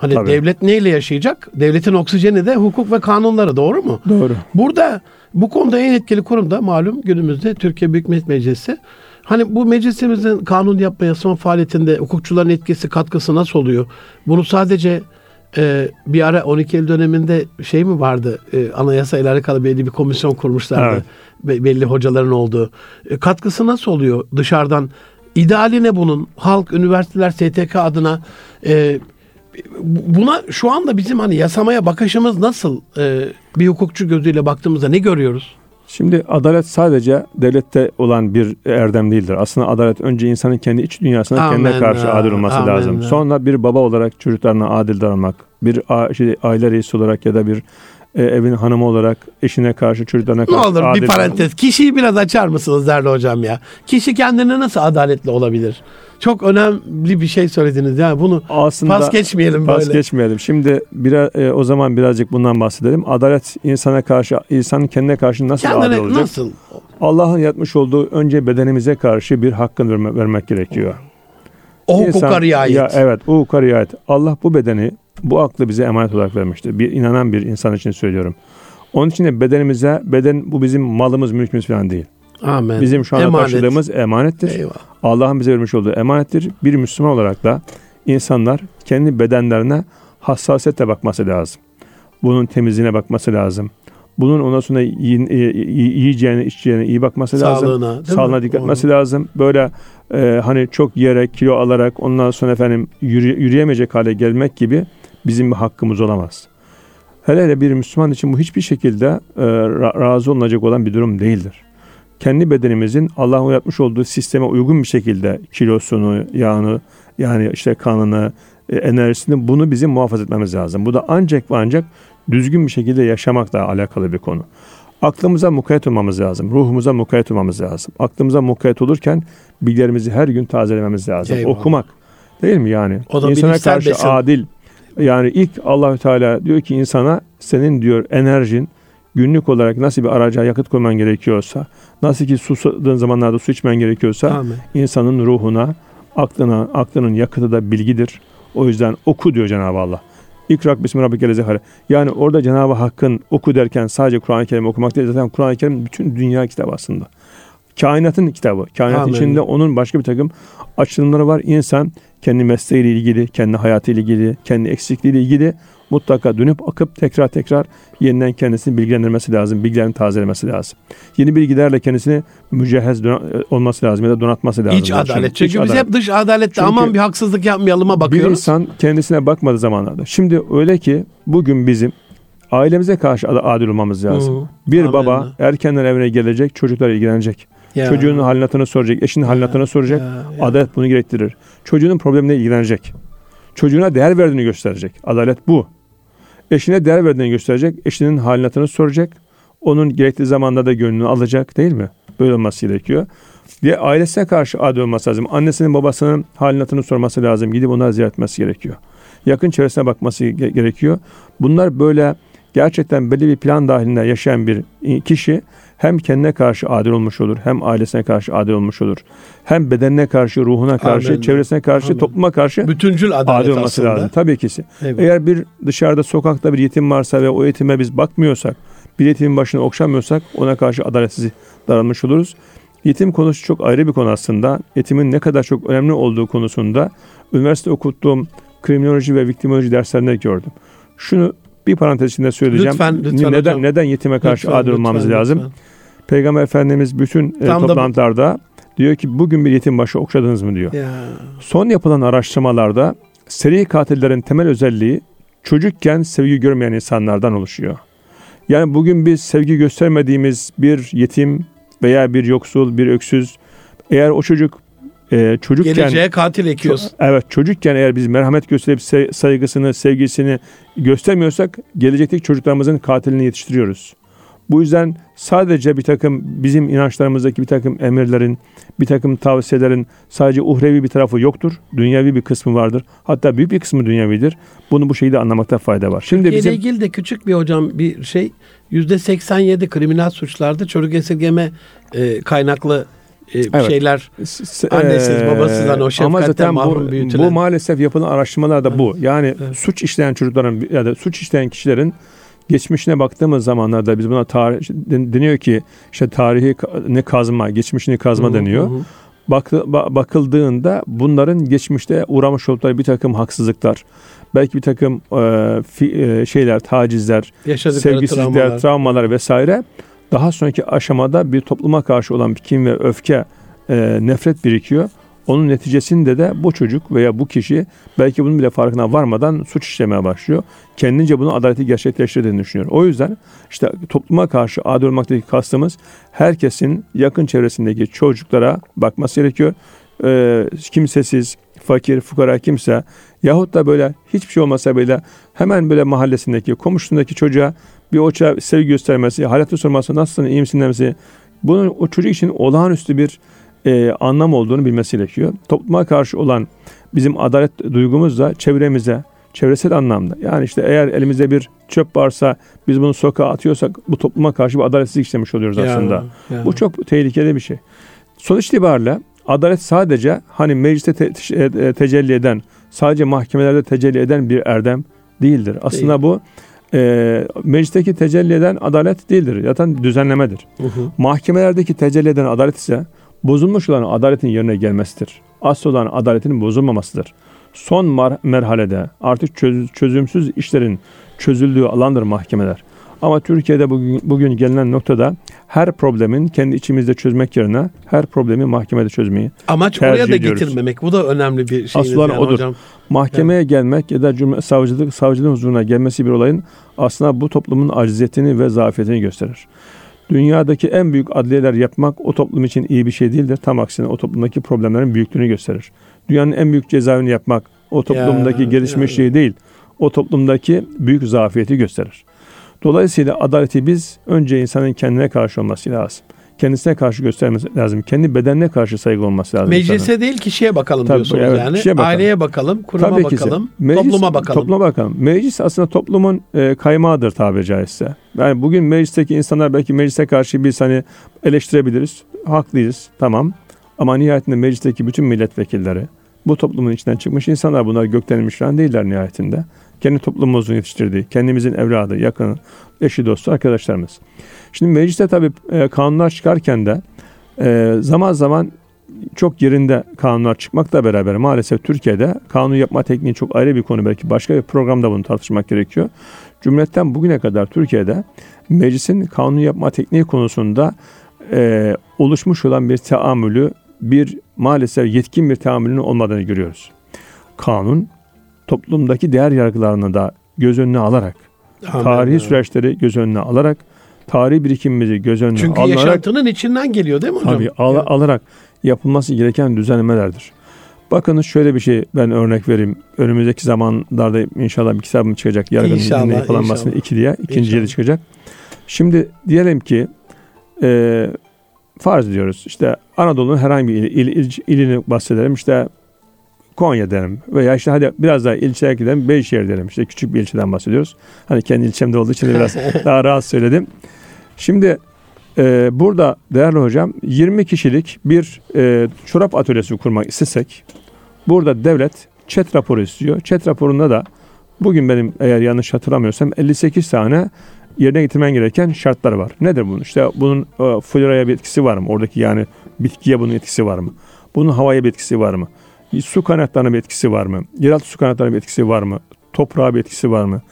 [SPEAKER 1] Hani Tabii. devlet neyle yaşayacak? Devletin oksijeni de hukuk ve kanunları doğru mu?
[SPEAKER 2] Doğru.
[SPEAKER 1] Burada bu konuda en etkili kurum da malum günümüzde Türkiye Büyük Millet Meclisi. Hani bu meclisimizin kanun yapma yasama faaliyetinde hukukçuların etkisi katkısı nasıl oluyor? Bunu sadece e, bir ara 12 Eylül döneminde şey mi vardı? E, anayasa ile alakalı belli bir komisyon kurmuşlardı. Evet. belli hocaların olduğu. E, katkısı nasıl oluyor dışarıdan? İdeali ne bunun? Halk, üniversiteler, STK adına e, buna şu anda bizim hani yasamaya bakışımız nasıl? E, bir hukukçu gözüyle baktığımızda ne görüyoruz?
[SPEAKER 2] Şimdi adalet sadece devlette olan bir erdem değildir. Aslında adalet önce insanın kendi iç dünyasına Amen kendine karşı adil olması Amen lazım. Sonra bir baba olarak çocuklarına adil davranmak, bir aile reisi olarak ya da bir e, evin hanımı olarak eşine karşı çocuklarına karşı
[SPEAKER 1] Ne olur adil bir parantez. Kişiyi biraz açar mısınız derdi hocam ya? Kişi kendine nasıl adaletli olabilir? Çok önemli bir şey söylediniz. Yani bunu Aslında, pas geçmeyelim
[SPEAKER 2] pas
[SPEAKER 1] böyle.
[SPEAKER 2] Pas geçmeyelim. Şimdi biraz, e, o zaman birazcık bundan bahsedelim. Adalet insana karşı, insanın kendine karşı nasıl kendine adil olacak? Nasıl? Allah'ın yatmış olduğu önce bedenimize karşı bir hakkını verme, vermek gerekiyor.
[SPEAKER 1] O hukuka riayet. Ya,
[SPEAKER 2] evet o hukuka riayet. Allah bu bedeni bu aklı bize emanet olarak vermiştir. Bir inanan bir insan için söylüyorum. Onun için de bedenimize, beden bu bizim malımız, mülkümüz falan değil. Amen. Bizim şu an Emanet. taşıdığımız emanettir. Allah'ın bize vermiş olduğu emanettir. Bir Müslüman olarak da insanlar kendi bedenlerine hassasiyetle bakması lazım. Bunun temizliğine bakması lazım. Bunun ondan sonra yiyeceğine, içeceğine iyi bakması Sağlığına, lazım. Sağlığına dikkat etmesi lazım. Böyle e, hani çok yere kilo alarak ondan sonra efendim yürü, yürüyemeyecek hale gelmek gibi bizim bir hakkımız olamaz. Hele hele bir Müslüman için bu hiçbir şekilde e, razı olunacak olan bir durum değildir. Kendi bedenimizin Allah'ın yapmış olduğu sisteme uygun bir şekilde kilosunu, yağını, yani işte kanını, e, enerjisini bunu bizim muhafaza etmemiz lazım. Bu da ancak ve ancak düzgün bir şekilde yaşamakla alakalı bir konu. Aklımıza mukayyet olmamız lazım. Ruhumuza mukayyet olmamız lazım. Aklımıza mukayyet olurken bilgilerimizi her gün tazelememiz lazım. Eyvallah. Okumak. Değil mi yani? O da İnsana karşı besin. adil. Yani ilk Allahü Teala diyor ki insana senin diyor enerjin günlük olarak nasıl bir araca yakıt koyman gerekiyorsa, nasıl ki susadığın zamanlarda su içmen gerekiyorsa Amin. insanın ruhuna, Aklına, aklının yakıtı da bilgidir. O yüzden oku diyor Cenab-ı Allah. İkrak bismillahirrahmanirrahim. Yani orada Cenab-ı Hakk'ın oku derken sadece Kur'an-ı Kerim okumak değil. Zaten Kur'an-ı Kerim bütün dünya kitabı aslında. Kainatın kitabı. Kainat
[SPEAKER 1] Amin.
[SPEAKER 2] içinde onun başka bir takım açılımları var. İnsan kendi mesleğiyle ilgili, kendi hayatıyla ilgili, kendi eksikliğiyle ilgili mutlaka dönüp akıp tekrar tekrar yeniden kendisini bilgilendirmesi lazım. Bilgilerini tazelemesi lazım. Yeni bilgilerle kendisini mücehhez dona- olması lazım ya da donatması lazım.
[SPEAKER 1] İç
[SPEAKER 2] Yani
[SPEAKER 1] adalet. Çünkü
[SPEAKER 2] iç
[SPEAKER 1] biz
[SPEAKER 2] adalet.
[SPEAKER 1] hep dış adalette
[SPEAKER 2] Çünkü
[SPEAKER 1] aman bir haksızlık yapmayalıma
[SPEAKER 2] bir
[SPEAKER 1] bakıyoruz.
[SPEAKER 2] insan kendisine bakmadığı zamanlarda. Şimdi öyle ki bugün bizim ailemize karşı ad- adil olmamız lazım.
[SPEAKER 1] Hı.
[SPEAKER 2] Bir
[SPEAKER 1] Amenna.
[SPEAKER 2] baba erkenden evine gelecek, çocuklar ilgilenecek.
[SPEAKER 1] Ya.
[SPEAKER 2] Çocuğunun halini hatırını soracak, eşinin halini hatırını soracak.
[SPEAKER 1] ya, ya.
[SPEAKER 2] Adalet bunu gerektirir. Çocuğunun problemine ilgilenecek. Çocuğuna değer verdiğini gösterecek. Adalet bu. Eşine değer verdiğini gösterecek. Eşinin halini hatırını soracak. Onun gerektiği zamanda da gönlünü alacak değil mi? Böyle olması gerekiyor. Ve ailesine karşı adil olması lazım. Annesinin babasının halini hatırını sorması lazım. Gidip onları ziyaret etmesi gerekiyor. Yakın çevresine bakması ge- gerekiyor. Bunlar böyle gerçekten belli bir plan dahilinde yaşayan bir kişi hem kendine karşı adil olmuş olur, hem ailesine karşı adil olmuş olur. Hem bedenine karşı, ruhuna karşı,
[SPEAKER 1] Amin.
[SPEAKER 2] çevresine karşı,
[SPEAKER 1] Amin.
[SPEAKER 2] topluma karşı
[SPEAKER 1] Bütüncül adalet
[SPEAKER 2] adil olması
[SPEAKER 1] aslında.
[SPEAKER 2] lazım. Tabii ki.
[SPEAKER 1] Evet.
[SPEAKER 2] Eğer bir dışarıda sokakta bir yetim varsa ve o yetime biz bakmıyorsak, bir yetimin başını okşamıyorsak ona karşı adaletsiz davranmış oluruz. Yetim konusu çok ayrı bir konu aslında. Yetimin ne kadar çok önemli olduğu konusunda üniversite okuttuğum kriminoloji ve viktimoloji derslerinde gördüm. Şunu bir parantez içinde söyleyeceğim.
[SPEAKER 1] Lütfen, lütfen
[SPEAKER 2] neden
[SPEAKER 1] hocam.
[SPEAKER 2] neden yetime karşı
[SPEAKER 1] Lütfen,
[SPEAKER 2] adil olmamız
[SPEAKER 1] lütfen,
[SPEAKER 2] lazım?
[SPEAKER 1] lütfen.
[SPEAKER 2] Peygamber Efendimiz bütün e,
[SPEAKER 1] Tam da
[SPEAKER 2] toplantılarda diyor ki bugün bir yetim başı okşadınız mı diyor.
[SPEAKER 1] Ya.
[SPEAKER 2] Son yapılan araştırmalarda seri katillerin temel özelliği çocukken sevgi görmeyen insanlardan oluşuyor. Yani bugün biz sevgi göstermediğimiz bir yetim veya bir yoksul, bir öksüz eğer o çocuk e, çocukken
[SPEAKER 1] Geleceğe katil ekiyoruz.
[SPEAKER 2] Evet çocukken eğer biz merhamet gösterip se- saygısını, sevgisini göstermiyorsak gelecekteki çocuklarımızın katilini yetiştiriyoruz. Bu yüzden sadece bir takım bizim inançlarımızdaki bir takım emirlerin, bir takım tavsiyelerin sadece uhrevi bir tarafı yoktur. Dünyevi bir kısmı vardır. Hatta büyük bir kısmı dünyevidir. Bunu bu şekilde anlamakta fayda var. Şimdi bizim
[SPEAKER 1] ilgili de küçük bir hocam bir şey yüzde 87 kriminal suçlarda çocuk esirgeme e, kaynaklı e,
[SPEAKER 2] Evet.
[SPEAKER 1] şeyler
[SPEAKER 2] S-
[SPEAKER 1] Annesiz, babasızdan o
[SPEAKER 2] ama zaten
[SPEAKER 1] mahrum
[SPEAKER 2] bu,
[SPEAKER 1] büyütülen.
[SPEAKER 2] bu maalesef yapılan araştırmalarda bu. Yani
[SPEAKER 1] Evet.
[SPEAKER 2] suç işleyen çocukların ya da suç işleyen kişilerin geçmişine baktığımız zamanlarda biz buna tarih den- deniyor ki işte tarihi ne kazma, geçmişini kazma
[SPEAKER 1] Hı,
[SPEAKER 2] deniyor.
[SPEAKER 1] hı.
[SPEAKER 2] Bak, ba- bakıldığında bunların geçmişte uğramış oldukları bir takım haksızlıklar, belki bir takım e, fi- e, şeyler, tacizler,
[SPEAKER 1] yaşadıkları
[SPEAKER 2] sevgisizlikler,
[SPEAKER 1] travmalar.
[SPEAKER 2] travmalar vesaire daha sonraki aşamada bir topluma karşı olan bir kin ve öfke, e, nefret birikiyor. Onun neticesinde de bu çocuk veya bu kişi belki bunun bile farkına varmadan suç işlemeye başlıyor. Kendince bunu adaleti gerçekleştirdiğini düşünüyor. O yüzden işte topluma karşı adil olmaktaki kastımız herkesin yakın çevresindeki çocuklara bakması gerekiyor. E, kimsesiz, fakir, fukara kimse yahut da böyle hiçbir şey olmasa bile hemen böyle mahallesindeki, komşusundaki çocuğa bir o çocuğa sevgi göstermesi, hayatı sorması, nasılsın, iyi misin demesi, bunun o çocuk için olağanüstü bir e, anlam olduğunu bilmesi gerekiyor. Topluma karşı olan bizim adalet duygumuz da çevremize, çevresel anlamda. Yani işte eğer elimizde bir çöp varsa biz bunu sokağa atıyorsak bu topluma karşı bir adaletsizlik işlemiş oluyoruz aslında.
[SPEAKER 1] ya.
[SPEAKER 2] Bu çok tehlikeli bir şey. Sonuç itibariyle adalet sadece hani mecliste te- te- tecelli eden, sadece mahkemelerde tecelli eden bir erdem değildir. Aslında
[SPEAKER 1] Değil.
[SPEAKER 2] bu e, meclisteki tecelli eden adalet değildir. Zaten düzenlemedir.
[SPEAKER 1] Hı hı.
[SPEAKER 2] Mahkemelerdeki tecelli eden adalet ise bozulmuş olan adaletin yerine gelmesidir. Asıl olan adaletin bozulmamasıdır. Son mar- merhalede artık çöz- çözümsüz işlerin çözüldüğü alandır mahkemeler. Ama Türkiye'de bugün, bugün gelinen noktada her problemin kendi içimizde çözmek yerine her problemi mahkemede çözmeyi
[SPEAKER 1] Amaç
[SPEAKER 2] tercih
[SPEAKER 1] oraya da
[SPEAKER 2] ediyoruz.
[SPEAKER 1] getirmemek. Bu da önemli bir şey.
[SPEAKER 2] Asıl olan
[SPEAKER 1] yani
[SPEAKER 2] odur.
[SPEAKER 1] hocam.
[SPEAKER 2] Mahkemeye gelmek ya da cumhuriyet savcılık savcılığın huzuruna gelmesi bir olayın aslında bu toplumun aciziyetini ve zafiyetini gösterir. Dünyadaki en büyük adliyeler yapmak o toplum için iyi bir şey değildir. Tam aksine o toplumdaki problemlerin büyüklüğünü gösterir. Dünyanın en büyük cezaevini yapmak o toplumdaki
[SPEAKER 1] Ya,
[SPEAKER 2] gelişmişliği
[SPEAKER 1] ya.
[SPEAKER 2] değil, o toplumdaki büyük zafiyeti gösterir. Dolayısıyla adaleti biz önce insanın kendine karşı olması lazım. Kendisine karşı göstermesi lazım. Kendi bedenine karşı saygı olması lazım. insanın.
[SPEAKER 1] Meclise değil kişiye bakalım
[SPEAKER 2] Tabii,
[SPEAKER 1] diyorsunuz
[SPEAKER 2] evet,
[SPEAKER 1] yani.
[SPEAKER 2] bakalım.
[SPEAKER 1] Aileye bakalım, kuruma
[SPEAKER 2] Tabii
[SPEAKER 1] bakalım,
[SPEAKER 2] Meclis-
[SPEAKER 1] topluma bakalım.
[SPEAKER 2] Topluma bakalım. Meclis aslında toplumun e, kaymağıdır tabiri caizse. Yani bugün meclisteki insanlar belki meclise karşı biz hani eleştirebiliriz. Haklıyız. Tamam. Ama nihayetinde meclisteki bütün milletvekilleri, Bu toplumun içinden çıkmış insanlar bunlar gökten inmiş falan değiller nihayetinde. Kendi toplumumuzun yetiştirdiği, kendimizin evladı, yakını, eşi, dostu, arkadaşlarımız. Şimdi mecliste tabii e, kanunlar çıkarken de e, zaman zaman çok yerinde kanunlar çıkmakla beraber maalesef Türkiye'de kanun yapma tekniği çok ayrı bir konu. Belki başka bir programda bunu tartışmak gerekiyor. Cumhuriyetten bugüne kadar Türkiye'de meclisin kanun yapma tekniği konusunda e, oluşmuş olan bir teamülü, bir maalesef yetkin bir teamülünün olmadığını görüyoruz. Kanun toplumdaki değer yargılarını da göz önüne alarak, Amin. tarihi süreçleri göz önüne alarak, tarihi birikimimizi göz önüne
[SPEAKER 1] Çünkü
[SPEAKER 2] alarak...
[SPEAKER 1] Çünkü yaşantının içinden geliyor değil mi hocam?
[SPEAKER 2] Tabii al, alarak yapılması gereken düzenlemelerdir. Bakınız şöyle bir şey ben örnek vereyim. Önümüzdeki zamanlarda inşallah bir kitabım çıkacak. Yargının inşallah, yapılanmasını iki diye. ikinci yeri çıkacak. Şimdi diyelim ki e, farz diyoruz. İşte Anadolu'nun herhangi bir il, il, il, ilini bahsedelim. İşte Konya derim. Veya işte hadi biraz daha ilçeye gidelim. Beyşehir derim. İşte küçük bir ilçeden bahsediyoruz. Hani kendi ilçemde olduğu için biraz daha rahat söyledim. Şimdi e, burada değerli hocam 20 kişilik bir e, çorap atölyesi kurmak istesek burada devlet çet raporu istiyor. Çet raporunda da bugün benim eğer yanlış hatırlamıyorsam 58 tane yerine getirmen gereken şartlar var. Nedir bunun? İşte bunun e, floraya bir etkisi var mı? Oradaki yani bitkiye bunun etkisi var mı? Bunun havaya bir etkisi var mı? Su kaynaklarına bir etkisi var mı? Yeraltı su kaynaklarına bir etkisi var mı? Toprağa bir etkisi var mı?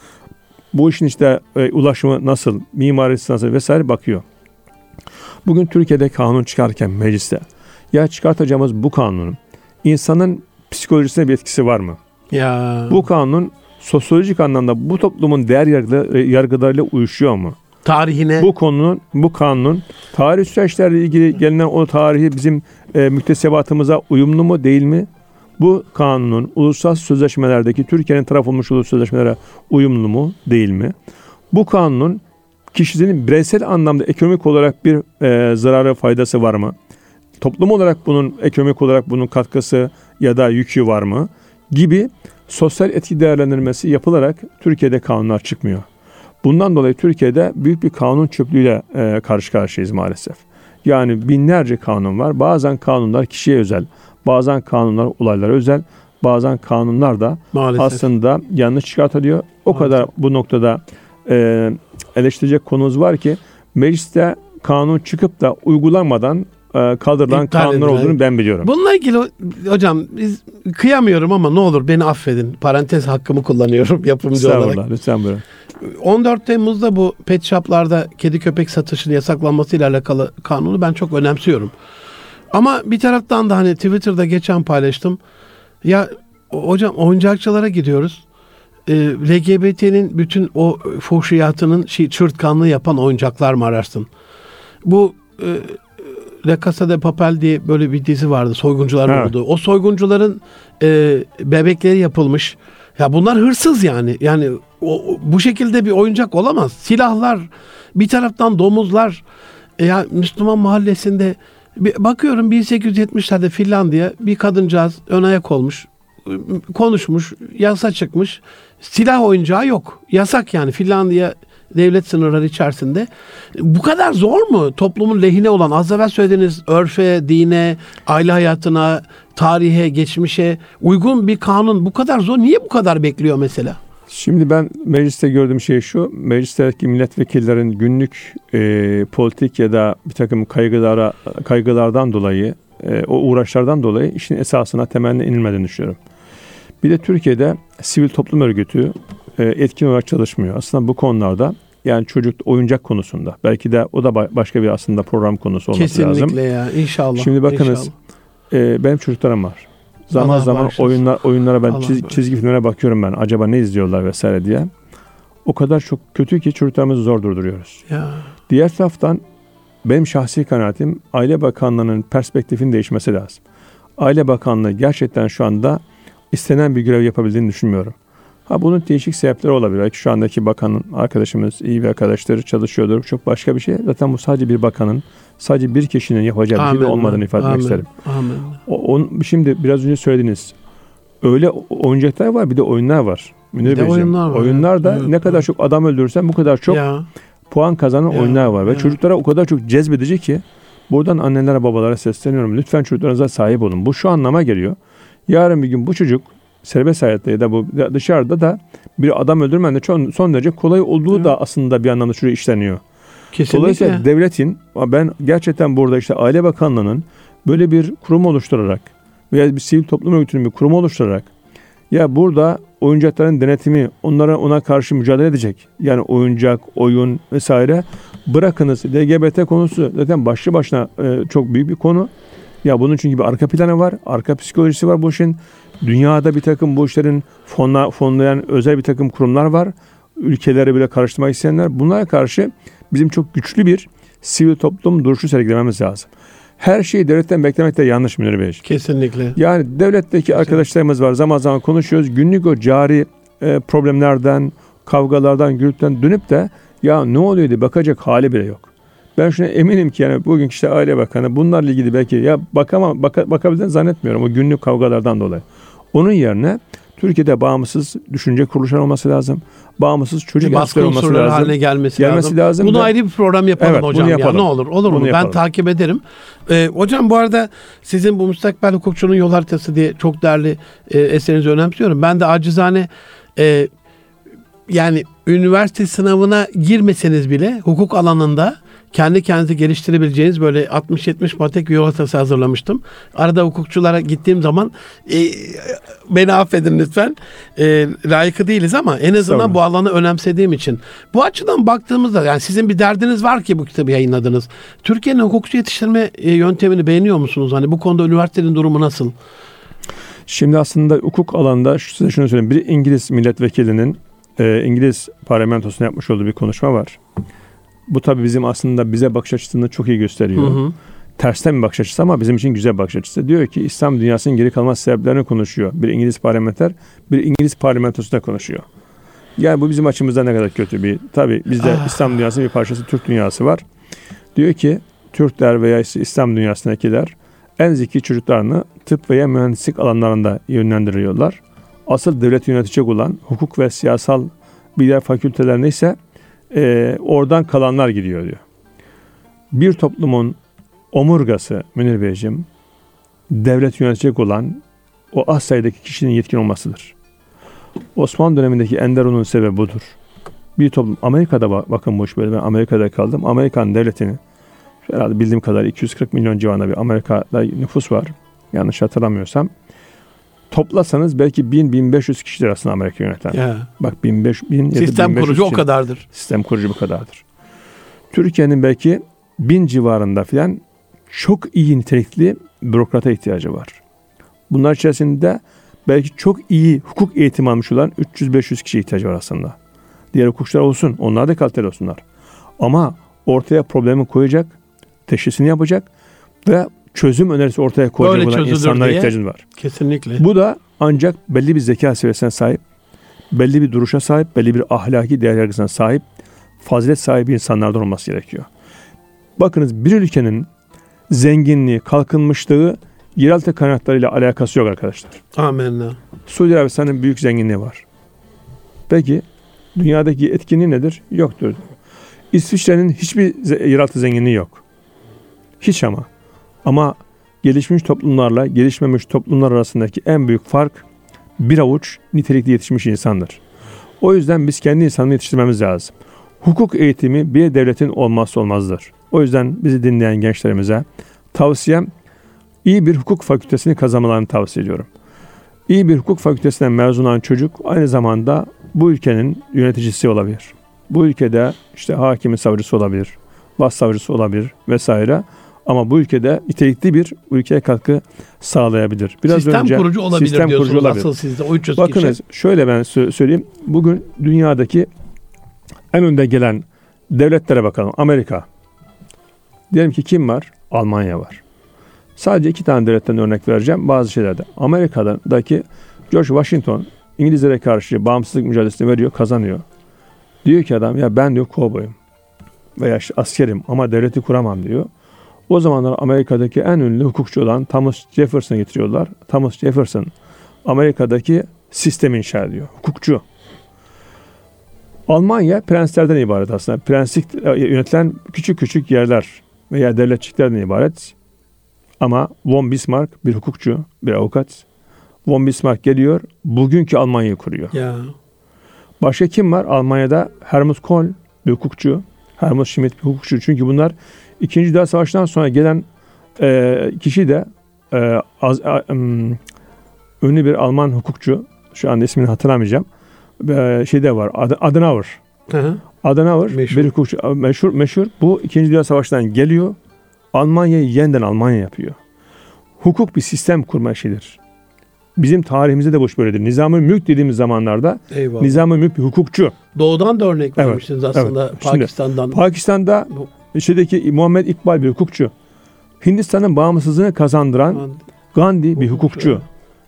[SPEAKER 2] Bu işin işte e, ulaşımı nasıl, mimarisi nasıl vesaire bakıyor. Bugün Türkiye'de kanun çıkarken mecliste ya çıkartacağımız bu kanunun insanın psikolojisine bir etkisi var mı?
[SPEAKER 1] Ya.
[SPEAKER 2] Bu kanun sosyolojik anlamda bu toplumun değer yargılarıyla uyuşuyor mu?
[SPEAKER 1] Tarihine.
[SPEAKER 2] Bu konunun, bu kanunun tarih süreçlerle ilgili gelinen o tarihi bizim e, müktesebatımıza uyumlu mu değil mi? Bu kanunun uluslararası sözleşmelerdeki Türkiye'nin taraf olmuş olduğu sözleşmelere uyumlu mu değil mi? Bu kanunun kişinin bireysel anlamda ekonomik olarak bir e, zararı faydası var mı? Toplum olarak bunun ekonomik olarak bunun katkısı ya da yükü var mı? Gibi sosyal etki değerlendirmesi yapılarak Türkiye'de kanunlar çıkmıyor. Bundan dolayı Türkiye'de büyük bir kanun çöplüğüyle e, karşı karşıyayız maalesef. Yani binlerce kanun var. Bazen kanunlar kişiye özel, bazen kanunlar olaylara özel, bazen kanunlar da maalesef. aslında yanlış çıkartılıyor. O maalesef. kadar bu noktada e, eleştirecek konumuz var ki mecliste kanun çıkıp da uygulanmadan e, kaldırılan İptal kanunlar edilen. olduğunu ben biliyorum.
[SPEAKER 1] Bununla ilgili hocam biz kıyamıyorum ama ne olur beni affedin. Parantez hakkımı kullanıyorum yapımcı olarak.
[SPEAKER 2] Lütfen buyurun.
[SPEAKER 1] 14 Temmuz'da bu pet shoplarda kedi köpek satışının yasaklanmasıyla alakalı kanunu ben çok önemsiyorum. Ama bir taraftan da hani Twitter'da geçen paylaştım. Ya hocam oyuncakçılara gidiyoruz e, LGBT'nin bütün o fuhşiyatının şey, çırtkanlığı yapan oyuncaklar mı ararsın? Bu e, La Casa de Papel diye böyle bir dizi vardı. Soyguncular evet. olduğu. O soyguncuların e, bebekleri yapılmış. Ya bunlar hırsız yani. Yani o, bu şekilde bir oyuncak olamaz. Silahlar, bir taraftan domuzlar. E ya Müslüman mahallesinde bir, bakıyorum 1870'lerde Finlandiya bir kadıncağız ön ayak olmuş konuşmuş, yasa çıkmış. Silah oyuncağı yok. Yasak yani Finlandiya devlet sınırları içerisinde. Bu kadar zor mu toplumun lehine olan az evvel söylediğiniz örfe, dine, aile hayatına, tarihe, geçmişe uygun bir kanun bu kadar zor. Niye bu kadar bekliyor mesela?
[SPEAKER 2] Şimdi ben mecliste gördüğüm şey şu, meclisteki milletvekillerin günlük e, politik ya da bir takım kaygılara kaygılardan dolayı, e, o uğraşlardan dolayı işin esasına temeline inilmediğini düşünüyorum. Bir de Türkiye'de sivil toplum örgütü e, etkin olarak çalışmıyor. Aslında bu konularda yani çocuk oyuncak konusunda belki de o da başka bir aslında program konusu olması
[SPEAKER 1] Kesinlikle
[SPEAKER 2] lazım.
[SPEAKER 1] Kesinlikle ya inşallah.
[SPEAKER 2] Şimdi bakınız e, benim çocuklarım var. Zaman Allah zaman oyunlar oyunlara ben çiz, çizgi filmlere bakıyorum ben. Acaba ne izliyorlar vesaire diye. O kadar çok kötü ki çocuklarımızı zor durduruyoruz.
[SPEAKER 1] Ya.
[SPEAKER 2] Diğer taraftan benim şahsi kanaatim Aile Bakanlığı'nın perspektifinin değişmesi lazım. Aile Bakanlığı gerçekten şu anda istenen bir görev yapabildiğini düşünmüyorum. Ha bunun değişik sebepleri olabilir. Belki şu andaki bakanın arkadaşımız iyi bir arkadaşları çalışıyordur. Çok başka bir şey. Zaten bu sadece bir bakanın, sadece bir kişinin yapacağı Amin. bir şey olmadığını ifade Amin. etmek isterim.
[SPEAKER 1] Amin.
[SPEAKER 2] O, on, şimdi biraz önce söylediniz. Öyle oyuncaklar var bir de oyunlar var.
[SPEAKER 1] Münir bir de oyunlar var.
[SPEAKER 2] Oyunlar da evet, ne kadar evet. çok adam öldürürsen bu kadar çok ya. puan kazanan ya. oyunlar var. Ve ya. çocuklara o kadar çok cezbedici ki buradan annelere babalara sesleniyorum. Lütfen çocuklarınıza sahip olun. Bu şu anlama geliyor. Yarın bir gün bu çocuk serbest hayatta ya da bu dışarıda da bir adam öldürmen de çok, son derece kolay olduğu da aslında bir anlamda şuraya işleniyor.
[SPEAKER 1] Kesinlikle.
[SPEAKER 2] Dolayısıyla devletin ben gerçekten burada işte Aile Bakanlığı'nın böyle bir kurum oluşturarak veya bir sivil toplum örgütünün bir kurum oluşturarak ya burada oyuncakların denetimi onlara ona karşı mücadele edecek. Yani oyuncak, oyun vesaire bırakınız LGBT konusu zaten başlı başına e, çok büyük bir konu. Ya bunun çünkü bir arka planı var, arka psikolojisi var bu işin. Dünyada bir takım bu işlerin fonla, fonlayan özel bir takım kurumlar var. Ülkeleri bile karıştırmak isteyenler. Bunlara karşı bizim çok güçlü bir sivil toplum duruşu sergilememiz lazım. Her şeyi devletten beklemek de yanlış Münir Bey.
[SPEAKER 1] Kesinlikle.
[SPEAKER 2] Yani devletteki arkadaşlarımız var. Zaman zaman konuşuyoruz. Günlük o cari e, problemlerden, kavgalardan, gürültüden dönüp de ya ne oluyor diye bakacak hali bile yok. Ben şuna eminim ki yani bugün işte Aile Bakanı bunlarla ilgili belki ya bakamam baka, bakabildiğini zannetmiyorum o günlük kavgalardan dolayı. Onun yerine Türkiye'de bağımsız düşünce kuruluşları olması lazım. Bağımsız çocuk
[SPEAKER 1] baskı olması lazım. haline gelmesi,
[SPEAKER 2] gelmesi lazım. lazım.
[SPEAKER 1] Bunu ayrı bir program yapalım evet, hocam yapalım. ya ne olur. Olur bunu mu? Yapalım. Ben takip ederim. Ee, hocam bu arada sizin bu müstakbel hukukçunun yol haritası diye çok değerli e, eserinizi önemsiyorum. Ben de acizane e, yani üniversite sınavına girmeseniz bile hukuk alanında kendi kendinizi geliştirebileceğiniz böyle 60-70 maddelik bir yol haritası hazırlamıştım. Arada hukukçulara gittiğim zaman e, beni affedin lütfen. E, layıkı değiliz ama en azından bu alanı önemsediğim için. Bu açıdan baktığımızda yani sizin bir derdiniz var ki bu kitabı yayınladınız. Türkiye'nin hukukçu yetiştirme e, yöntemini beğeniyor musunuz? Hani bu konuda üniversitenin durumu nasıl?
[SPEAKER 2] Şimdi aslında hukuk alanında size şunu söyleyeyim. Bir İngiliz milletvekilinin e, İngiliz parlamentosunda yapmış olduğu bir konuşma var. Bu tabii bizim aslında bize bakış açısını çok iyi gösteriyor. Hı hı. Tersten bir bakış açısı ama bizim için güzel bakış açısı. Diyor ki İslam dünyasının geri kalması sebeplerini konuşuyor. Bir İngiliz parlamenter, bir İngiliz parlamentosunda konuşuyor. Yani bu bizim açımızdan ne kadar kötü bir. Tabii bizde ah. İslam dünyasının bir parçası Türk dünyası var. Diyor ki Türkler veya İslam dünyasındakiler en zeki çocuklarını tıp veya mühendislik alanlarında yönlendiriyorlar. Asıl devlet yönetecek olan hukuk ve siyasal bilgiler fakültelerine ise e, oradan kalanlar gidiyor diyor. Bir toplumun omurgası Münir Beyciğim devlet yönetecek olan o az sayıdaki kişinin yetkin olmasıdır. Osmanlı dönemindeki Enderun'un sebebi budur. Bir toplum Amerika'da bakın bu iş böyle ben Amerika'da kaldım. Amerikan devletini herhalde bildiğim kadar 240 milyon civarında bir Amerika'da nüfus var. Yanlış hatırlamıyorsam. Toplasanız belki 1000-1500 kişidir aslında Amerika yöneten. Yeah. Bak 1500 1000
[SPEAKER 1] Sistem kurucu kişi. o kadardır.
[SPEAKER 2] Sistem kurucu bu kadardır. Türkiye'nin belki bin civarında filan çok iyi nitelikli bürokrata ihtiyacı var. Bunlar içerisinde belki çok iyi hukuk eğitimi almış olan 300-500 kişi ihtiyacı var aslında. Diğer hukukçular olsun, onlar da kaliteli olsunlar. Ama ortaya problemi koyacak, teşhisini yapacak ve çözüm önerisi ortaya koyacak olan insanlara ihtiyacın var.
[SPEAKER 1] Kesinlikle.
[SPEAKER 2] Bu da ancak belli bir zeka seviyesine sahip, belli bir duruşa sahip, belli bir ahlaki değer yargısına sahip, fazilet sahibi insanlardan olması gerekiyor. Bakınız bir ülkenin zenginliği, kalkınmışlığı yeraltı kaynaklarıyla alakası yok arkadaşlar.
[SPEAKER 1] Amenna.
[SPEAKER 2] Suudi Arabistan'ın büyük zenginliği var. Peki dünyadaki etkinliği nedir? Yoktur. İsviçre'nin hiçbir yeraltı zenginliği yok. Hiç ama. Ama gelişmiş toplumlarla gelişmemiş toplumlar arasındaki en büyük fark bir avuç nitelikli yetişmiş insandır. O yüzden biz kendi insanı yetiştirmemiz lazım. Hukuk eğitimi bir devletin olmazsa olmazdır. O yüzden bizi dinleyen gençlerimize tavsiyem iyi bir hukuk fakültesini kazanmalarını tavsiye ediyorum. İyi bir hukuk fakültesinden mezun olan çocuk aynı zamanda bu ülkenin yöneticisi olabilir. Bu ülkede işte hakimi savcısı olabilir, başsavcısı olabilir vesaire. Ama bu ülkede nitelikli bir ülkeye katkı sağlayabilir.
[SPEAKER 1] Biraz sistem önce kurucu olabilir sistem diyorsunuz kurucu olabilir. asıl sizde o 300
[SPEAKER 2] Bakınız kişi. şöyle ben söyleyeyim. Bugün dünyadaki en önde gelen devletlere bakalım. Amerika. Diyelim ki kim var? Almanya var. Sadece iki tane devletten örnek vereceğim bazı şeylerde. Amerika'daki George Washington İngilizlere karşı bağımsızlık mücadelesini veriyor, kazanıyor. Diyor ki adam ya ben diyor kovboyum veya işte askerim ama devleti kuramam diyor. O zamanlar Amerika'daki en ünlü hukukçu olan Thomas Jefferson'ı getiriyorlar. Thomas Jefferson Amerika'daki sistem inşa ediyor. Hukukçu. Almanya prenslerden ibaret aslında. Prenslik e, yönetilen küçük küçük yerler veya devletçiklerden ibaret. Ama von Bismarck bir hukukçu, bir avukat. Von Bismarck geliyor. Bugünkü Almanya'yı kuruyor.
[SPEAKER 1] Ya.
[SPEAKER 2] Başka kim var? Almanya'da Helmut Kohl bir hukukçu. Helmut Schmidt bir hukukçu. Çünkü bunlar İkinci Dünya Savaşı'ndan sonra gelen e, kişi de e, az, a, em, ünlü bir Alman hukukçu. Şu anda ismini hatırlamayacağım. E, şey de var. Ad- Adenauer.
[SPEAKER 1] Hı hı.
[SPEAKER 2] Adenauer
[SPEAKER 1] Meşhur.
[SPEAKER 2] bir hukukçu. Meşhur, meşhur. Bu İkinci Dünya Savaşı'ndan geliyor. Almanya'yı yeniden Almanya yapıyor. Hukuk bir sistem kurma işidir. Bizim tarihimizde de boş böyledir. Nizam-ı Mülk dediğimiz zamanlarda
[SPEAKER 1] Eyvallah.
[SPEAKER 2] Nizam-ı Mülk bir hukukçu.
[SPEAKER 1] Doğudan da örnek
[SPEAKER 2] Evet,
[SPEAKER 1] vermiştiniz aslında
[SPEAKER 2] evet. Şimdi,
[SPEAKER 1] Pakistan'dan.
[SPEAKER 2] Pakistan'da
[SPEAKER 1] Bu-
[SPEAKER 2] şeydeki Muhammed İkbal bir hukukçu. Hindistan'ın bağımsızlığını kazandıran Gandhi bir
[SPEAKER 1] Hukukçu.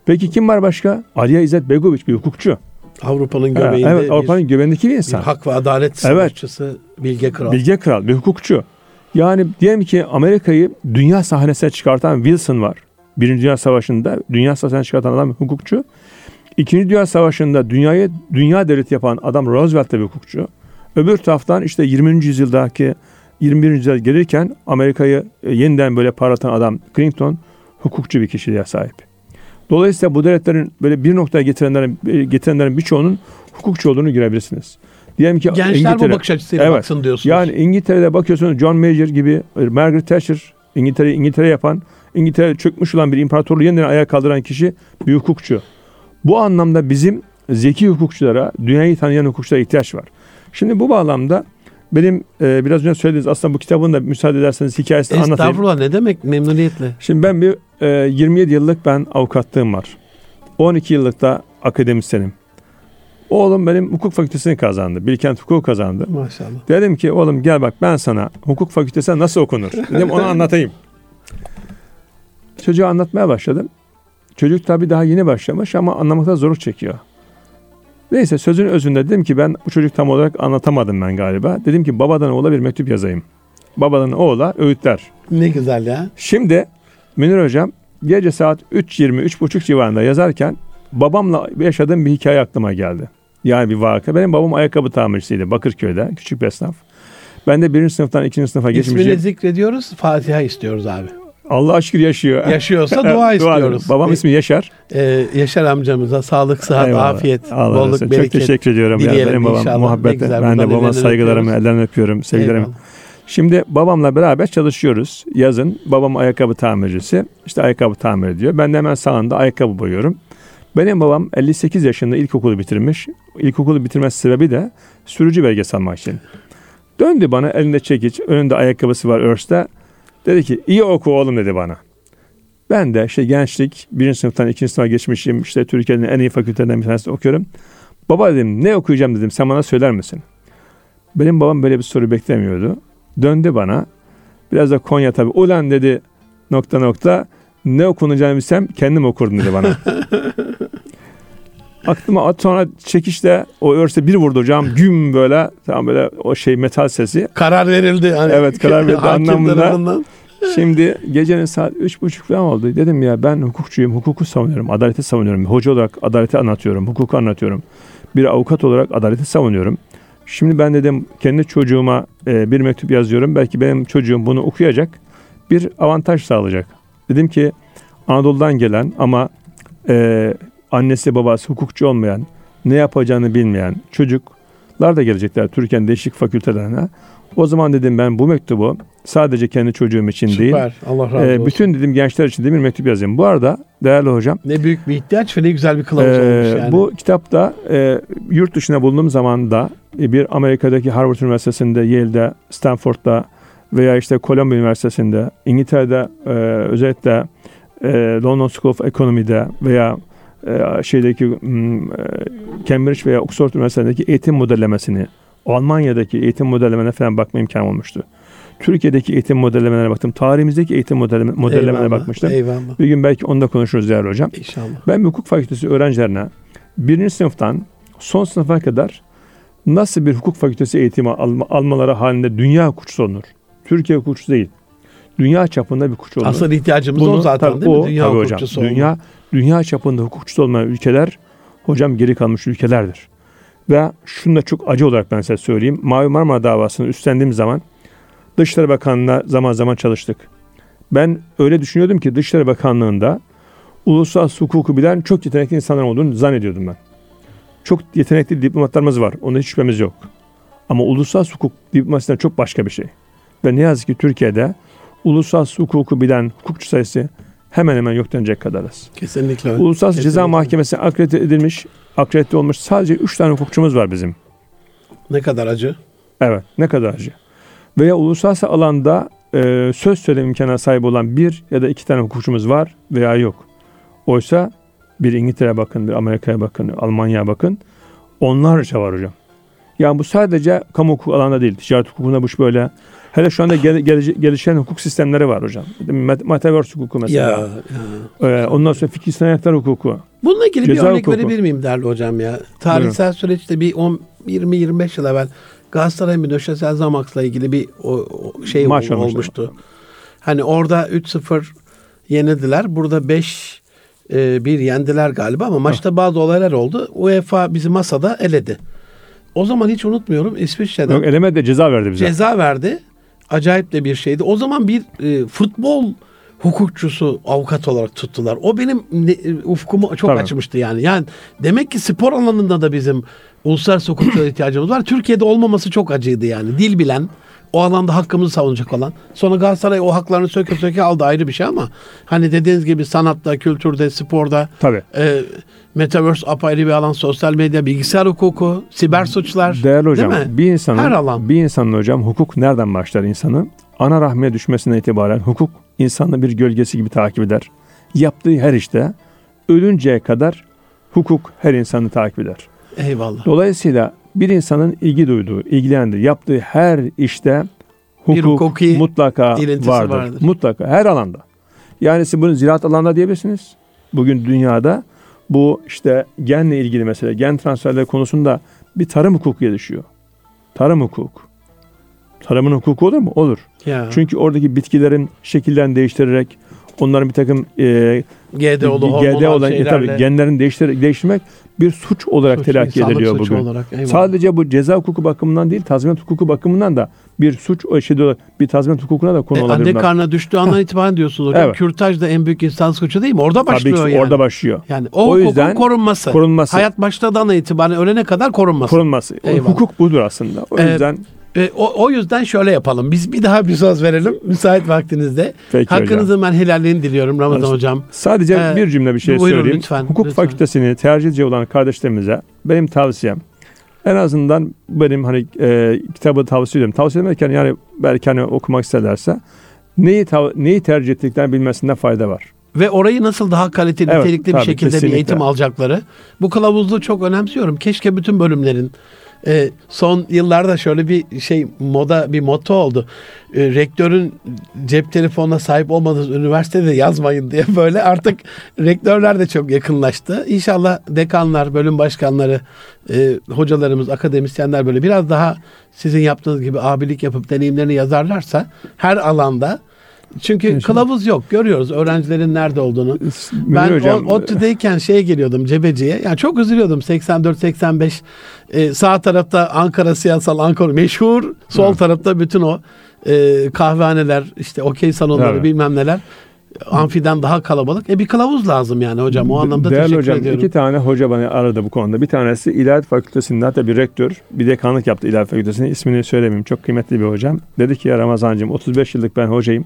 [SPEAKER 2] Peki kim var başka? Aliye İzzet Begoviç bir hukukçu.
[SPEAKER 1] Avrupa'nın göbeğinde
[SPEAKER 2] evet
[SPEAKER 1] bir,
[SPEAKER 2] Avrupa'nın göbeğindeki bir
[SPEAKER 1] bir
[SPEAKER 2] insan.
[SPEAKER 1] hak ve adalet savaşçısı Bilge Kral.
[SPEAKER 2] Bilge Kral bir hukukçu. Yani diyelim ki Amerika'yı dünya sahnesine çıkartan Wilson var. Birinci Dünya Savaşı'nda dünya sahnesine çıkartan adam bir hukukçu. İkinci Dünya Savaşı'nda dünyayı dünya devleti yapan adam Roosevelt de bir hukukçu. Öbür taraftan işte 20. yüzyıldaki 21. yüzyıla gelirken Amerika'yı e, yeniden böyle parlatan adam Clinton hukukçu bir kişiliğe sahip. Dolayısıyla bu devletlerin böyle bir noktaya getirenlerin e, getirenlerin birçoğunun hukukçu olduğunu görebilirsiniz. Diyelim ki
[SPEAKER 1] Gençler
[SPEAKER 2] İngiltere-
[SPEAKER 1] bu bakış açısıyla
[SPEAKER 2] Evet.
[SPEAKER 1] baksın diyorsunuz.
[SPEAKER 2] yani İngiltere'de bakıyorsunuz John Major gibi, e, Margaret Thatcher, İngiltere İngiltere yapan, İngiltere çökmüş olan bir imparatorluğu yeniden ayağa kaldıran kişi bir hukukçu. Bu anlamda bizim zeki hukukçulara, dünyayı tanıyan hukukçulara ihtiyaç var. Şimdi bu bağlamda benim e, biraz önce söylediğiniz aslında bu kitabın da müsaade ederseniz hikayesini anlatayım.
[SPEAKER 1] Estağfurullah ne demek memnuniyetle.
[SPEAKER 2] Şimdi ben bir e, 27 yıllık ben avukatlığım var. 12 yıllık da akademisyenim. Oğlum benim hukuk fakültesini kazandı. Bilkent Hukuk kazandı.
[SPEAKER 1] Maşallah.
[SPEAKER 2] Dedim ki oğlum gel bak ben sana hukuk fakültesine nasıl okunur? Dedim onu anlatayım. Çocuğa anlatmaya başladım. Çocuk tabii daha yeni başlamış ama anlamakta zorluk çekiyor. Neyse sözün özünde dedim ki ben bu çocuk tam olarak anlatamadım ben galiba. Dedim ki babadan oğula bir mektup yazayım. Babadan oğula öğütler.
[SPEAKER 1] Ne güzel ya.
[SPEAKER 2] Şimdi Münir Hocam gece saat 3.20, 3.30 civarında yazarken babamla yaşadığım bir hikaye aklıma geldi. Yani bir vaka. Benim babam ayakkabı tamircisiydi Bakırköy'de. Küçük bir esnaf. Ben de birinci sınıftan ikinci sınıfa
[SPEAKER 1] İsmini
[SPEAKER 2] geçmişim.
[SPEAKER 1] zikrediyoruz. Fatiha istiyoruz abi.
[SPEAKER 2] Allah şükür yaşıyor.
[SPEAKER 1] Yaşıyorsa dua istiyoruz.
[SPEAKER 2] Babam ismi Yaşar.
[SPEAKER 1] Ee, Yaşar amcamıza sağlık, sıhhat,
[SPEAKER 2] Eyvallah.
[SPEAKER 1] afiyet,
[SPEAKER 2] Allah
[SPEAKER 1] bolluk,
[SPEAKER 2] olsun.
[SPEAKER 1] bereket.
[SPEAKER 2] Çok teşekkür ediyorum. Ya. Benim babam
[SPEAKER 1] inşallah.
[SPEAKER 2] Muhabbet. Ben de babama saygılarımı,
[SPEAKER 1] öpüyoruz.
[SPEAKER 2] öpüyorum. Sevgilerimi. Şimdi babamla beraber çalışıyoruz. Yazın babam ayakkabı tamircisi. İşte ayakkabı tamir ediyor. Ben de hemen sağında ayakkabı boyuyorum. Benim babam 58 yaşında ilkokulu bitirmiş. İlkokulu bitirmesi sebebi de sürücü belgesi almak için. Döndü bana elinde çekiç, önünde ayakkabısı var örste. Dedi ki iyi oku oğlum dedi bana. Ben de işte gençlik birinci sınıftan ikinci sınıfa geçmişim. İşte Türkiye'nin en iyi fakültelerinden bir tanesini okuyorum. Baba dedim ne okuyacağım dedim sen bana söyler misin? Benim babam böyle bir soru beklemiyordu. Döndü bana. Biraz da Konya tabii. Ulan dedi nokta nokta ne okunacağını bilsem kendim okurdum dedi bana. Aklıma at sonra çekişte o örse bir vurdu hocam güm böyle tam böyle o şey metal sesi.
[SPEAKER 1] Karar verildi. Hani
[SPEAKER 2] Evet, karar verildi anlamında.
[SPEAKER 1] tarafından.
[SPEAKER 2] Şimdi gecenin saat üç buçuk falan oldu. Dedim ya ben hukukçuyum, hukuku savunuyorum, adaleti savunuyorum. Hoca olarak adaleti anlatıyorum, hukuku anlatıyorum. Bir avukat olarak adaleti savunuyorum. Şimdi ben dedim kendi çocuğuma e, bir mektup yazıyorum. Belki benim çocuğum bunu okuyacak. Bir avantaj sağlayacak. Dedim ki Anadolu'dan gelen ama e, annesi babası hukukçu olmayan, ne yapacağını bilmeyen çocuklar da gelecekler Türkiye'nin değişik fakültelerine. O zaman dedim ben bu mektubu sadece kendi çocuğum için değil,
[SPEAKER 1] Süper. Allah razı
[SPEAKER 2] e,
[SPEAKER 1] olsun.
[SPEAKER 2] bütün dedim gençler için de bir mektup yazayım. Bu arada değerli hocam,
[SPEAKER 1] Ne büyük bir ihtiyaç ve ne güzel bir kılavuz
[SPEAKER 2] ee,
[SPEAKER 1] olmuş yani.
[SPEAKER 2] Bu kitapta e, yurt dışına bulunduğum zaman da e, bir Amerika'daki Harvard Üniversitesi'nde, Yale'de, Stanford'da veya işte Columbia Üniversitesi'nde, İngiltere'de e, özellikle e, London School of Economy'de veya e, şeydeki m, e, Cambridge veya Oxford Üniversitesi'ndeki eğitim modellemesini, Almanya'daki eğitim modellemelerine falan bakma imkanım olmuştu. Türkiye'deki eğitim modellemelerine baktım. Tarihimizdeki eğitim modelleme, modellemelerine
[SPEAKER 1] Eyvallah,
[SPEAKER 2] bakmıştım.
[SPEAKER 1] Eyvallah.
[SPEAKER 2] Bir gün belki onu da konuşuruz değerli hocam.
[SPEAKER 1] İnşallah.
[SPEAKER 2] Ben hukuk fakültesi öğrencilerine birinci sınıftan son sınıfa kadar nasıl bir hukuk fakültesi eğitimi alma, almaları halinde dünya hukukçusu olunur. Türkiye hukukçusu değil. Dünya çapında bir hukukçu olunur.
[SPEAKER 1] Asıl ihtiyacımız o zaten
[SPEAKER 2] tabii
[SPEAKER 1] değil mi?
[SPEAKER 2] o,
[SPEAKER 1] Dünya
[SPEAKER 2] tabii
[SPEAKER 1] hukukçusu olmak.
[SPEAKER 2] Dünya, dünya çapında hukukçusu olmayan ülkeler hocam geri kalmış ülkelerdir. Ve şunu da çok acı olarak ben size söyleyeyim. Mavi Marmara davasını üstlendiğim zaman Dışişleri Bakanlığı'na zaman zaman çalıştık. Ben öyle düşünüyordum ki Dışişleri Bakanlığı'nda uluslararası hukuku bilen çok yetenekli insanlar olduğunu zannediyordum ben. Çok yetenekli diplomatlarımız var. Onda hiç şüphemiz yok. Ama uluslararası hukuk diplomasiden çok başka bir şey. Ve ne yazık ki Türkiye'de uluslararası hukuku bilen hukukçu sayısı hemen hemen yok denecek kadarız.
[SPEAKER 1] Kesinlikle öyle.
[SPEAKER 2] Uluslararası
[SPEAKER 1] Kesinlikle.
[SPEAKER 2] Ceza Mahkemesi akredite edilmiş, akredite olmuş sadece 3 tane hukukçumuz var bizim.
[SPEAKER 1] Ne kadar acı.
[SPEAKER 2] Evet ne kadar acı. Veya uluslararası alanda e, söz söyleme imkanına sahip olan bir ya da iki tane hukukçumuz var veya yok. Oysa bir İngiltere bakın, bir Amerika'ya bakın, Almanya'ya bakın. Onlarca var hocam. Yani bu sadece kamu hukuku alanda değil. Ticaret hukukunda bu iş böyle. Hele şu anda gel- gelişen hukuk sistemleri var hocam. Metaverse hukuku mesela.
[SPEAKER 1] Ya, ya.
[SPEAKER 2] Ee, ondan sonra fikir sanatlar hukuku.
[SPEAKER 1] Bununla ilgili bir
[SPEAKER 2] Ceza
[SPEAKER 1] örnek
[SPEAKER 2] hukuku.
[SPEAKER 1] verebilir miyim değerli hocam ya? Tarihsel süreçte bir 10 20-25 yıl evvel Galatasaray'ın bir Nöşesel Zamaks'la ilgili bir o, o şey
[SPEAKER 2] Maç
[SPEAKER 1] ol-
[SPEAKER 2] olmuştu.
[SPEAKER 1] Hani orada 3-0 yenildiler. Burada 5 e, bir yendiler galiba ama maçta bazı olaylar oldu. UEFA bizi masada eledi. O zaman hiç unutmuyorum İsviçre'den
[SPEAKER 2] Yok, eleme de ceza verdi bize.
[SPEAKER 1] ceza verdi. Acayip de bir şeydi. O zaman bir e, futbol hukukçusu avukat olarak tuttular. O benim ne- e, ufkumu çok
[SPEAKER 2] Tabii.
[SPEAKER 1] açmıştı yani. Yani demek ki spor alanında da bizim uluslararası hukukçulara ihtiyacımız var. Türkiye'de olmaması çok acıydı yani. Dil bilen, o alanda hakkımızı savunacak olan. Sonra Galatasaray o haklarını söke söke aldı ayrı bir şey ama hani dediğiniz gibi sanatta, kültürde, sporda
[SPEAKER 2] Tabii.
[SPEAKER 1] e, Metaverse apayrı bir alan, sosyal medya, bilgisayar hukuku, siber suçlar.
[SPEAKER 2] Değerli hocam,
[SPEAKER 1] Değil mi?
[SPEAKER 2] bir insanın
[SPEAKER 1] Her alan.
[SPEAKER 2] bir insanın hocam hukuk nereden başlar insanı? Ana rahmine düşmesinden itibaren hukuk insanı bir gölgesi gibi takip eder. Yaptığı her işte ölünceye kadar hukuk her insanı takip eder.
[SPEAKER 1] Eyvallah.
[SPEAKER 2] Dolayısıyla bir insanın ilgi duyduğu, ilgilendiği, yaptığı her işte hukuk
[SPEAKER 1] hukuki
[SPEAKER 2] mutlaka vardır.
[SPEAKER 1] vardır.
[SPEAKER 2] Mutlaka her alanda. Yani siz bunu ziraat alanında diyebilirsiniz. Bugün dünyada bu işte genle ilgili mesela gen transferleri konusunda bir tarım hukuku gelişiyor. Tarım hukuku. Tarımın hukuku olur mu? Olur.
[SPEAKER 1] Ya.
[SPEAKER 2] Çünkü oradaki bitkilerin şekillerini değiştirerek onların bir takım e, GD
[SPEAKER 1] hormonal
[SPEAKER 2] olan e,
[SPEAKER 1] şeylerle
[SPEAKER 2] tabii genlerini değiştir, değiştirmek bir suç olarak
[SPEAKER 1] suç,
[SPEAKER 2] telakki ediliyor bugün.
[SPEAKER 1] Olarak, eyvallah.
[SPEAKER 2] Sadece bu ceza hukuku bakımından değil, tazminat hukuku bakımından da bir suç o şeyde olarak bir tazminat hukukuna da konu
[SPEAKER 1] E,
[SPEAKER 2] olabilir.
[SPEAKER 1] anne karnına düştüğü andan itibaren diyorsunuz hocam.
[SPEAKER 2] Evet.
[SPEAKER 1] Kürtaj da en büyük insan suçu değil mi? Orada
[SPEAKER 2] Tabii
[SPEAKER 1] başlıyor
[SPEAKER 2] ki
[SPEAKER 1] yani.
[SPEAKER 2] orada başlıyor.
[SPEAKER 1] yani o,
[SPEAKER 2] O yüzden
[SPEAKER 1] korunması.
[SPEAKER 2] korunması.
[SPEAKER 1] Hayat başladığından itibaren ölene kadar korunması.
[SPEAKER 2] Korunması.
[SPEAKER 1] Eyvallah.
[SPEAKER 2] Hukuk budur aslında. O
[SPEAKER 1] Ee,
[SPEAKER 2] yüzden
[SPEAKER 1] E, o, o yüzden şöyle yapalım. Biz bir daha bir söz verelim müsait vaktinizde.
[SPEAKER 2] Peki
[SPEAKER 1] Hakkınızın ben helalliğini diliyorum Ramazan
[SPEAKER 2] Aslında-
[SPEAKER 1] hocam.
[SPEAKER 2] sadece
[SPEAKER 1] Ee,
[SPEAKER 2] bir cümle bir şey
[SPEAKER 1] buyurun
[SPEAKER 2] söyleyeyim.
[SPEAKER 1] lütfen,
[SPEAKER 2] Hukuk
[SPEAKER 1] lütfen.
[SPEAKER 2] fakültesini tercih edecek olan kardeşlerimize benim tavsiyem en azından benim hani e, kitabı tavsiye ediyorum. Tavsiye ederken yani belki hani okumak isterlerse neyi neyi tercih ettiklerini bilmesinde fayda var.
[SPEAKER 1] Ve orayı nasıl daha kaliteli,
[SPEAKER 2] Evet,
[SPEAKER 1] nitelikli bir
[SPEAKER 2] tabii,
[SPEAKER 1] şekilde
[SPEAKER 2] kesinlikle.
[SPEAKER 1] bir eğitim alacakları. Bu kılavuzluğu çok önemsiyorum. Keşke bütün bölümlerin e, son yıllarda şöyle bir şey moda bir motto oldu. E, rektörün cep telefonuna sahip olmadığınız üniversitede yazmayın diye böyle artık rektörler de çok yakınlaştı. İnşallah dekanlar, bölüm başkanları, e, hocalarımız, akademisyenler böyle biraz daha sizin yaptığınız gibi abilik yapıp deneyimlerini yazarlarsa her alanda çünkü
[SPEAKER 2] İnşallah.
[SPEAKER 1] kılavuz yok. Görüyoruz öğrencilerin nerede olduğunu. Ben
[SPEAKER 2] hocam,
[SPEAKER 1] o, ODTÜ'deyken şeye geliyordum Cebeci'ye. Yani çok üzülüyordum 84-85. Ee, sağ tarafta Ankara Siyasal Ankara meşhur. Sol
[SPEAKER 2] Evet.
[SPEAKER 1] tarafta bütün o e, kahvehaneler işte okey salonları
[SPEAKER 2] Evet.
[SPEAKER 1] bilmem neler. Amfiden daha kalabalık. E bir kılavuz lazım yani hocam. O anlamda
[SPEAKER 2] Değerli
[SPEAKER 1] teşekkür
[SPEAKER 2] hocam,
[SPEAKER 1] ediyorum.
[SPEAKER 2] iki tane hoca bana aradı bu konuda. Bir tanesi İlahiyat Fakültesi'nde hatta bir rektör, bir dekanlık yaptı İlahiyat Fakültesi'ne. İsmini söylemeyeyim. Çok kıymetli bir hocam. Dedi ki ya Ramazancığım 35 yıllık ben hocayım.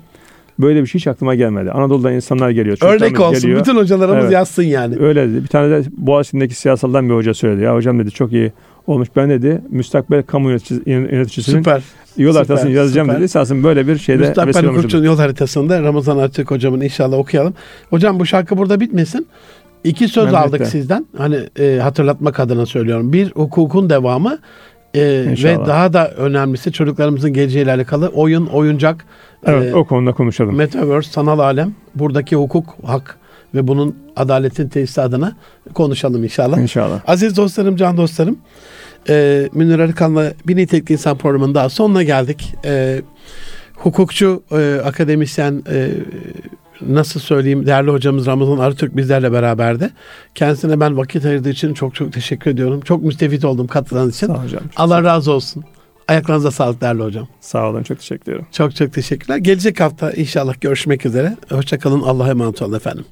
[SPEAKER 2] Böyle bir şey hiç aklıma gelmedi. Anadolu'da insanlar geliyor.
[SPEAKER 1] Örnek olsun.
[SPEAKER 2] geliyor.
[SPEAKER 1] Bütün hocalarımız
[SPEAKER 2] Evet.
[SPEAKER 1] yazsın yani.
[SPEAKER 2] Öyle dedi. Bir tane de Boğaziçi'ndeki siyasaldan bir hoca söyledi. Ya hocam dedi çok iyi olmuş. Ben dedi müstakbel kamu yöneticisi, yöneticisinin
[SPEAKER 1] Süper.
[SPEAKER 2] yol
[SPEAKER 1] süper,
[SPEAKER 2] haritasını yazacağım
[SPEAKER 1] süper.
[SPEAKER 2] dedi. Esasında böyle bir şeyde
[SPEAKER 1] Müstakbel hukukçunun yol haritasında Ramazan Açık hocamın inşallah okuyalım. Hocam bu şarkı burada bitmesin. İki söz
[SPEAKER 2] Memnuniyetle.
[SPEAKER 1] aldık sizden. Hani e, hatırlatmak adına söylüyorum. Bir hukukun devamı e, ve daha da önemlisi çocuklarımızın geleceğiyle alakalı oyun, oyuncak,
[SPEAKER 2] Evet
[SPEAKER 1] e,
[SPEAKER 2] o konuda konuşalım.
[SPEAKER 1] metaverse, sanal alem, buradaki hukuk, hak ve bunun adaletin tesisi adına konuşalım inşallah.
[SPEAKER 2] İnşallah.
[SPEAKER 1] Aziz dostlarım, can dostlarım. E, Münir Arıkan'la Bir Nitelikli İnsan programının daha sonuna geldik. E, hukukçu, e, akademisyen, e, nasıl söyleyeyim değerli hocamız Ramazan Arıtürk bizlerle beraberdi. Kendisine ben vakit ayırdığı için çok çok teşekkür ediyorum. Çok müstefit oldum katılan için.
[SPEAKER 2] Sağ hocam.
[SPEAKER 1] Allah razı olsun. Ayaklarınıza sağlık değerli hocam.
[SPEAKER 2] Sağ olun. Çok teşekkür ederim.
[SPEAKER 1] Çok çok teşekkürler. Gelecek hafta inşallah görüşmek üzere. Hoşçakalın. Allah'a emanet olun efendim.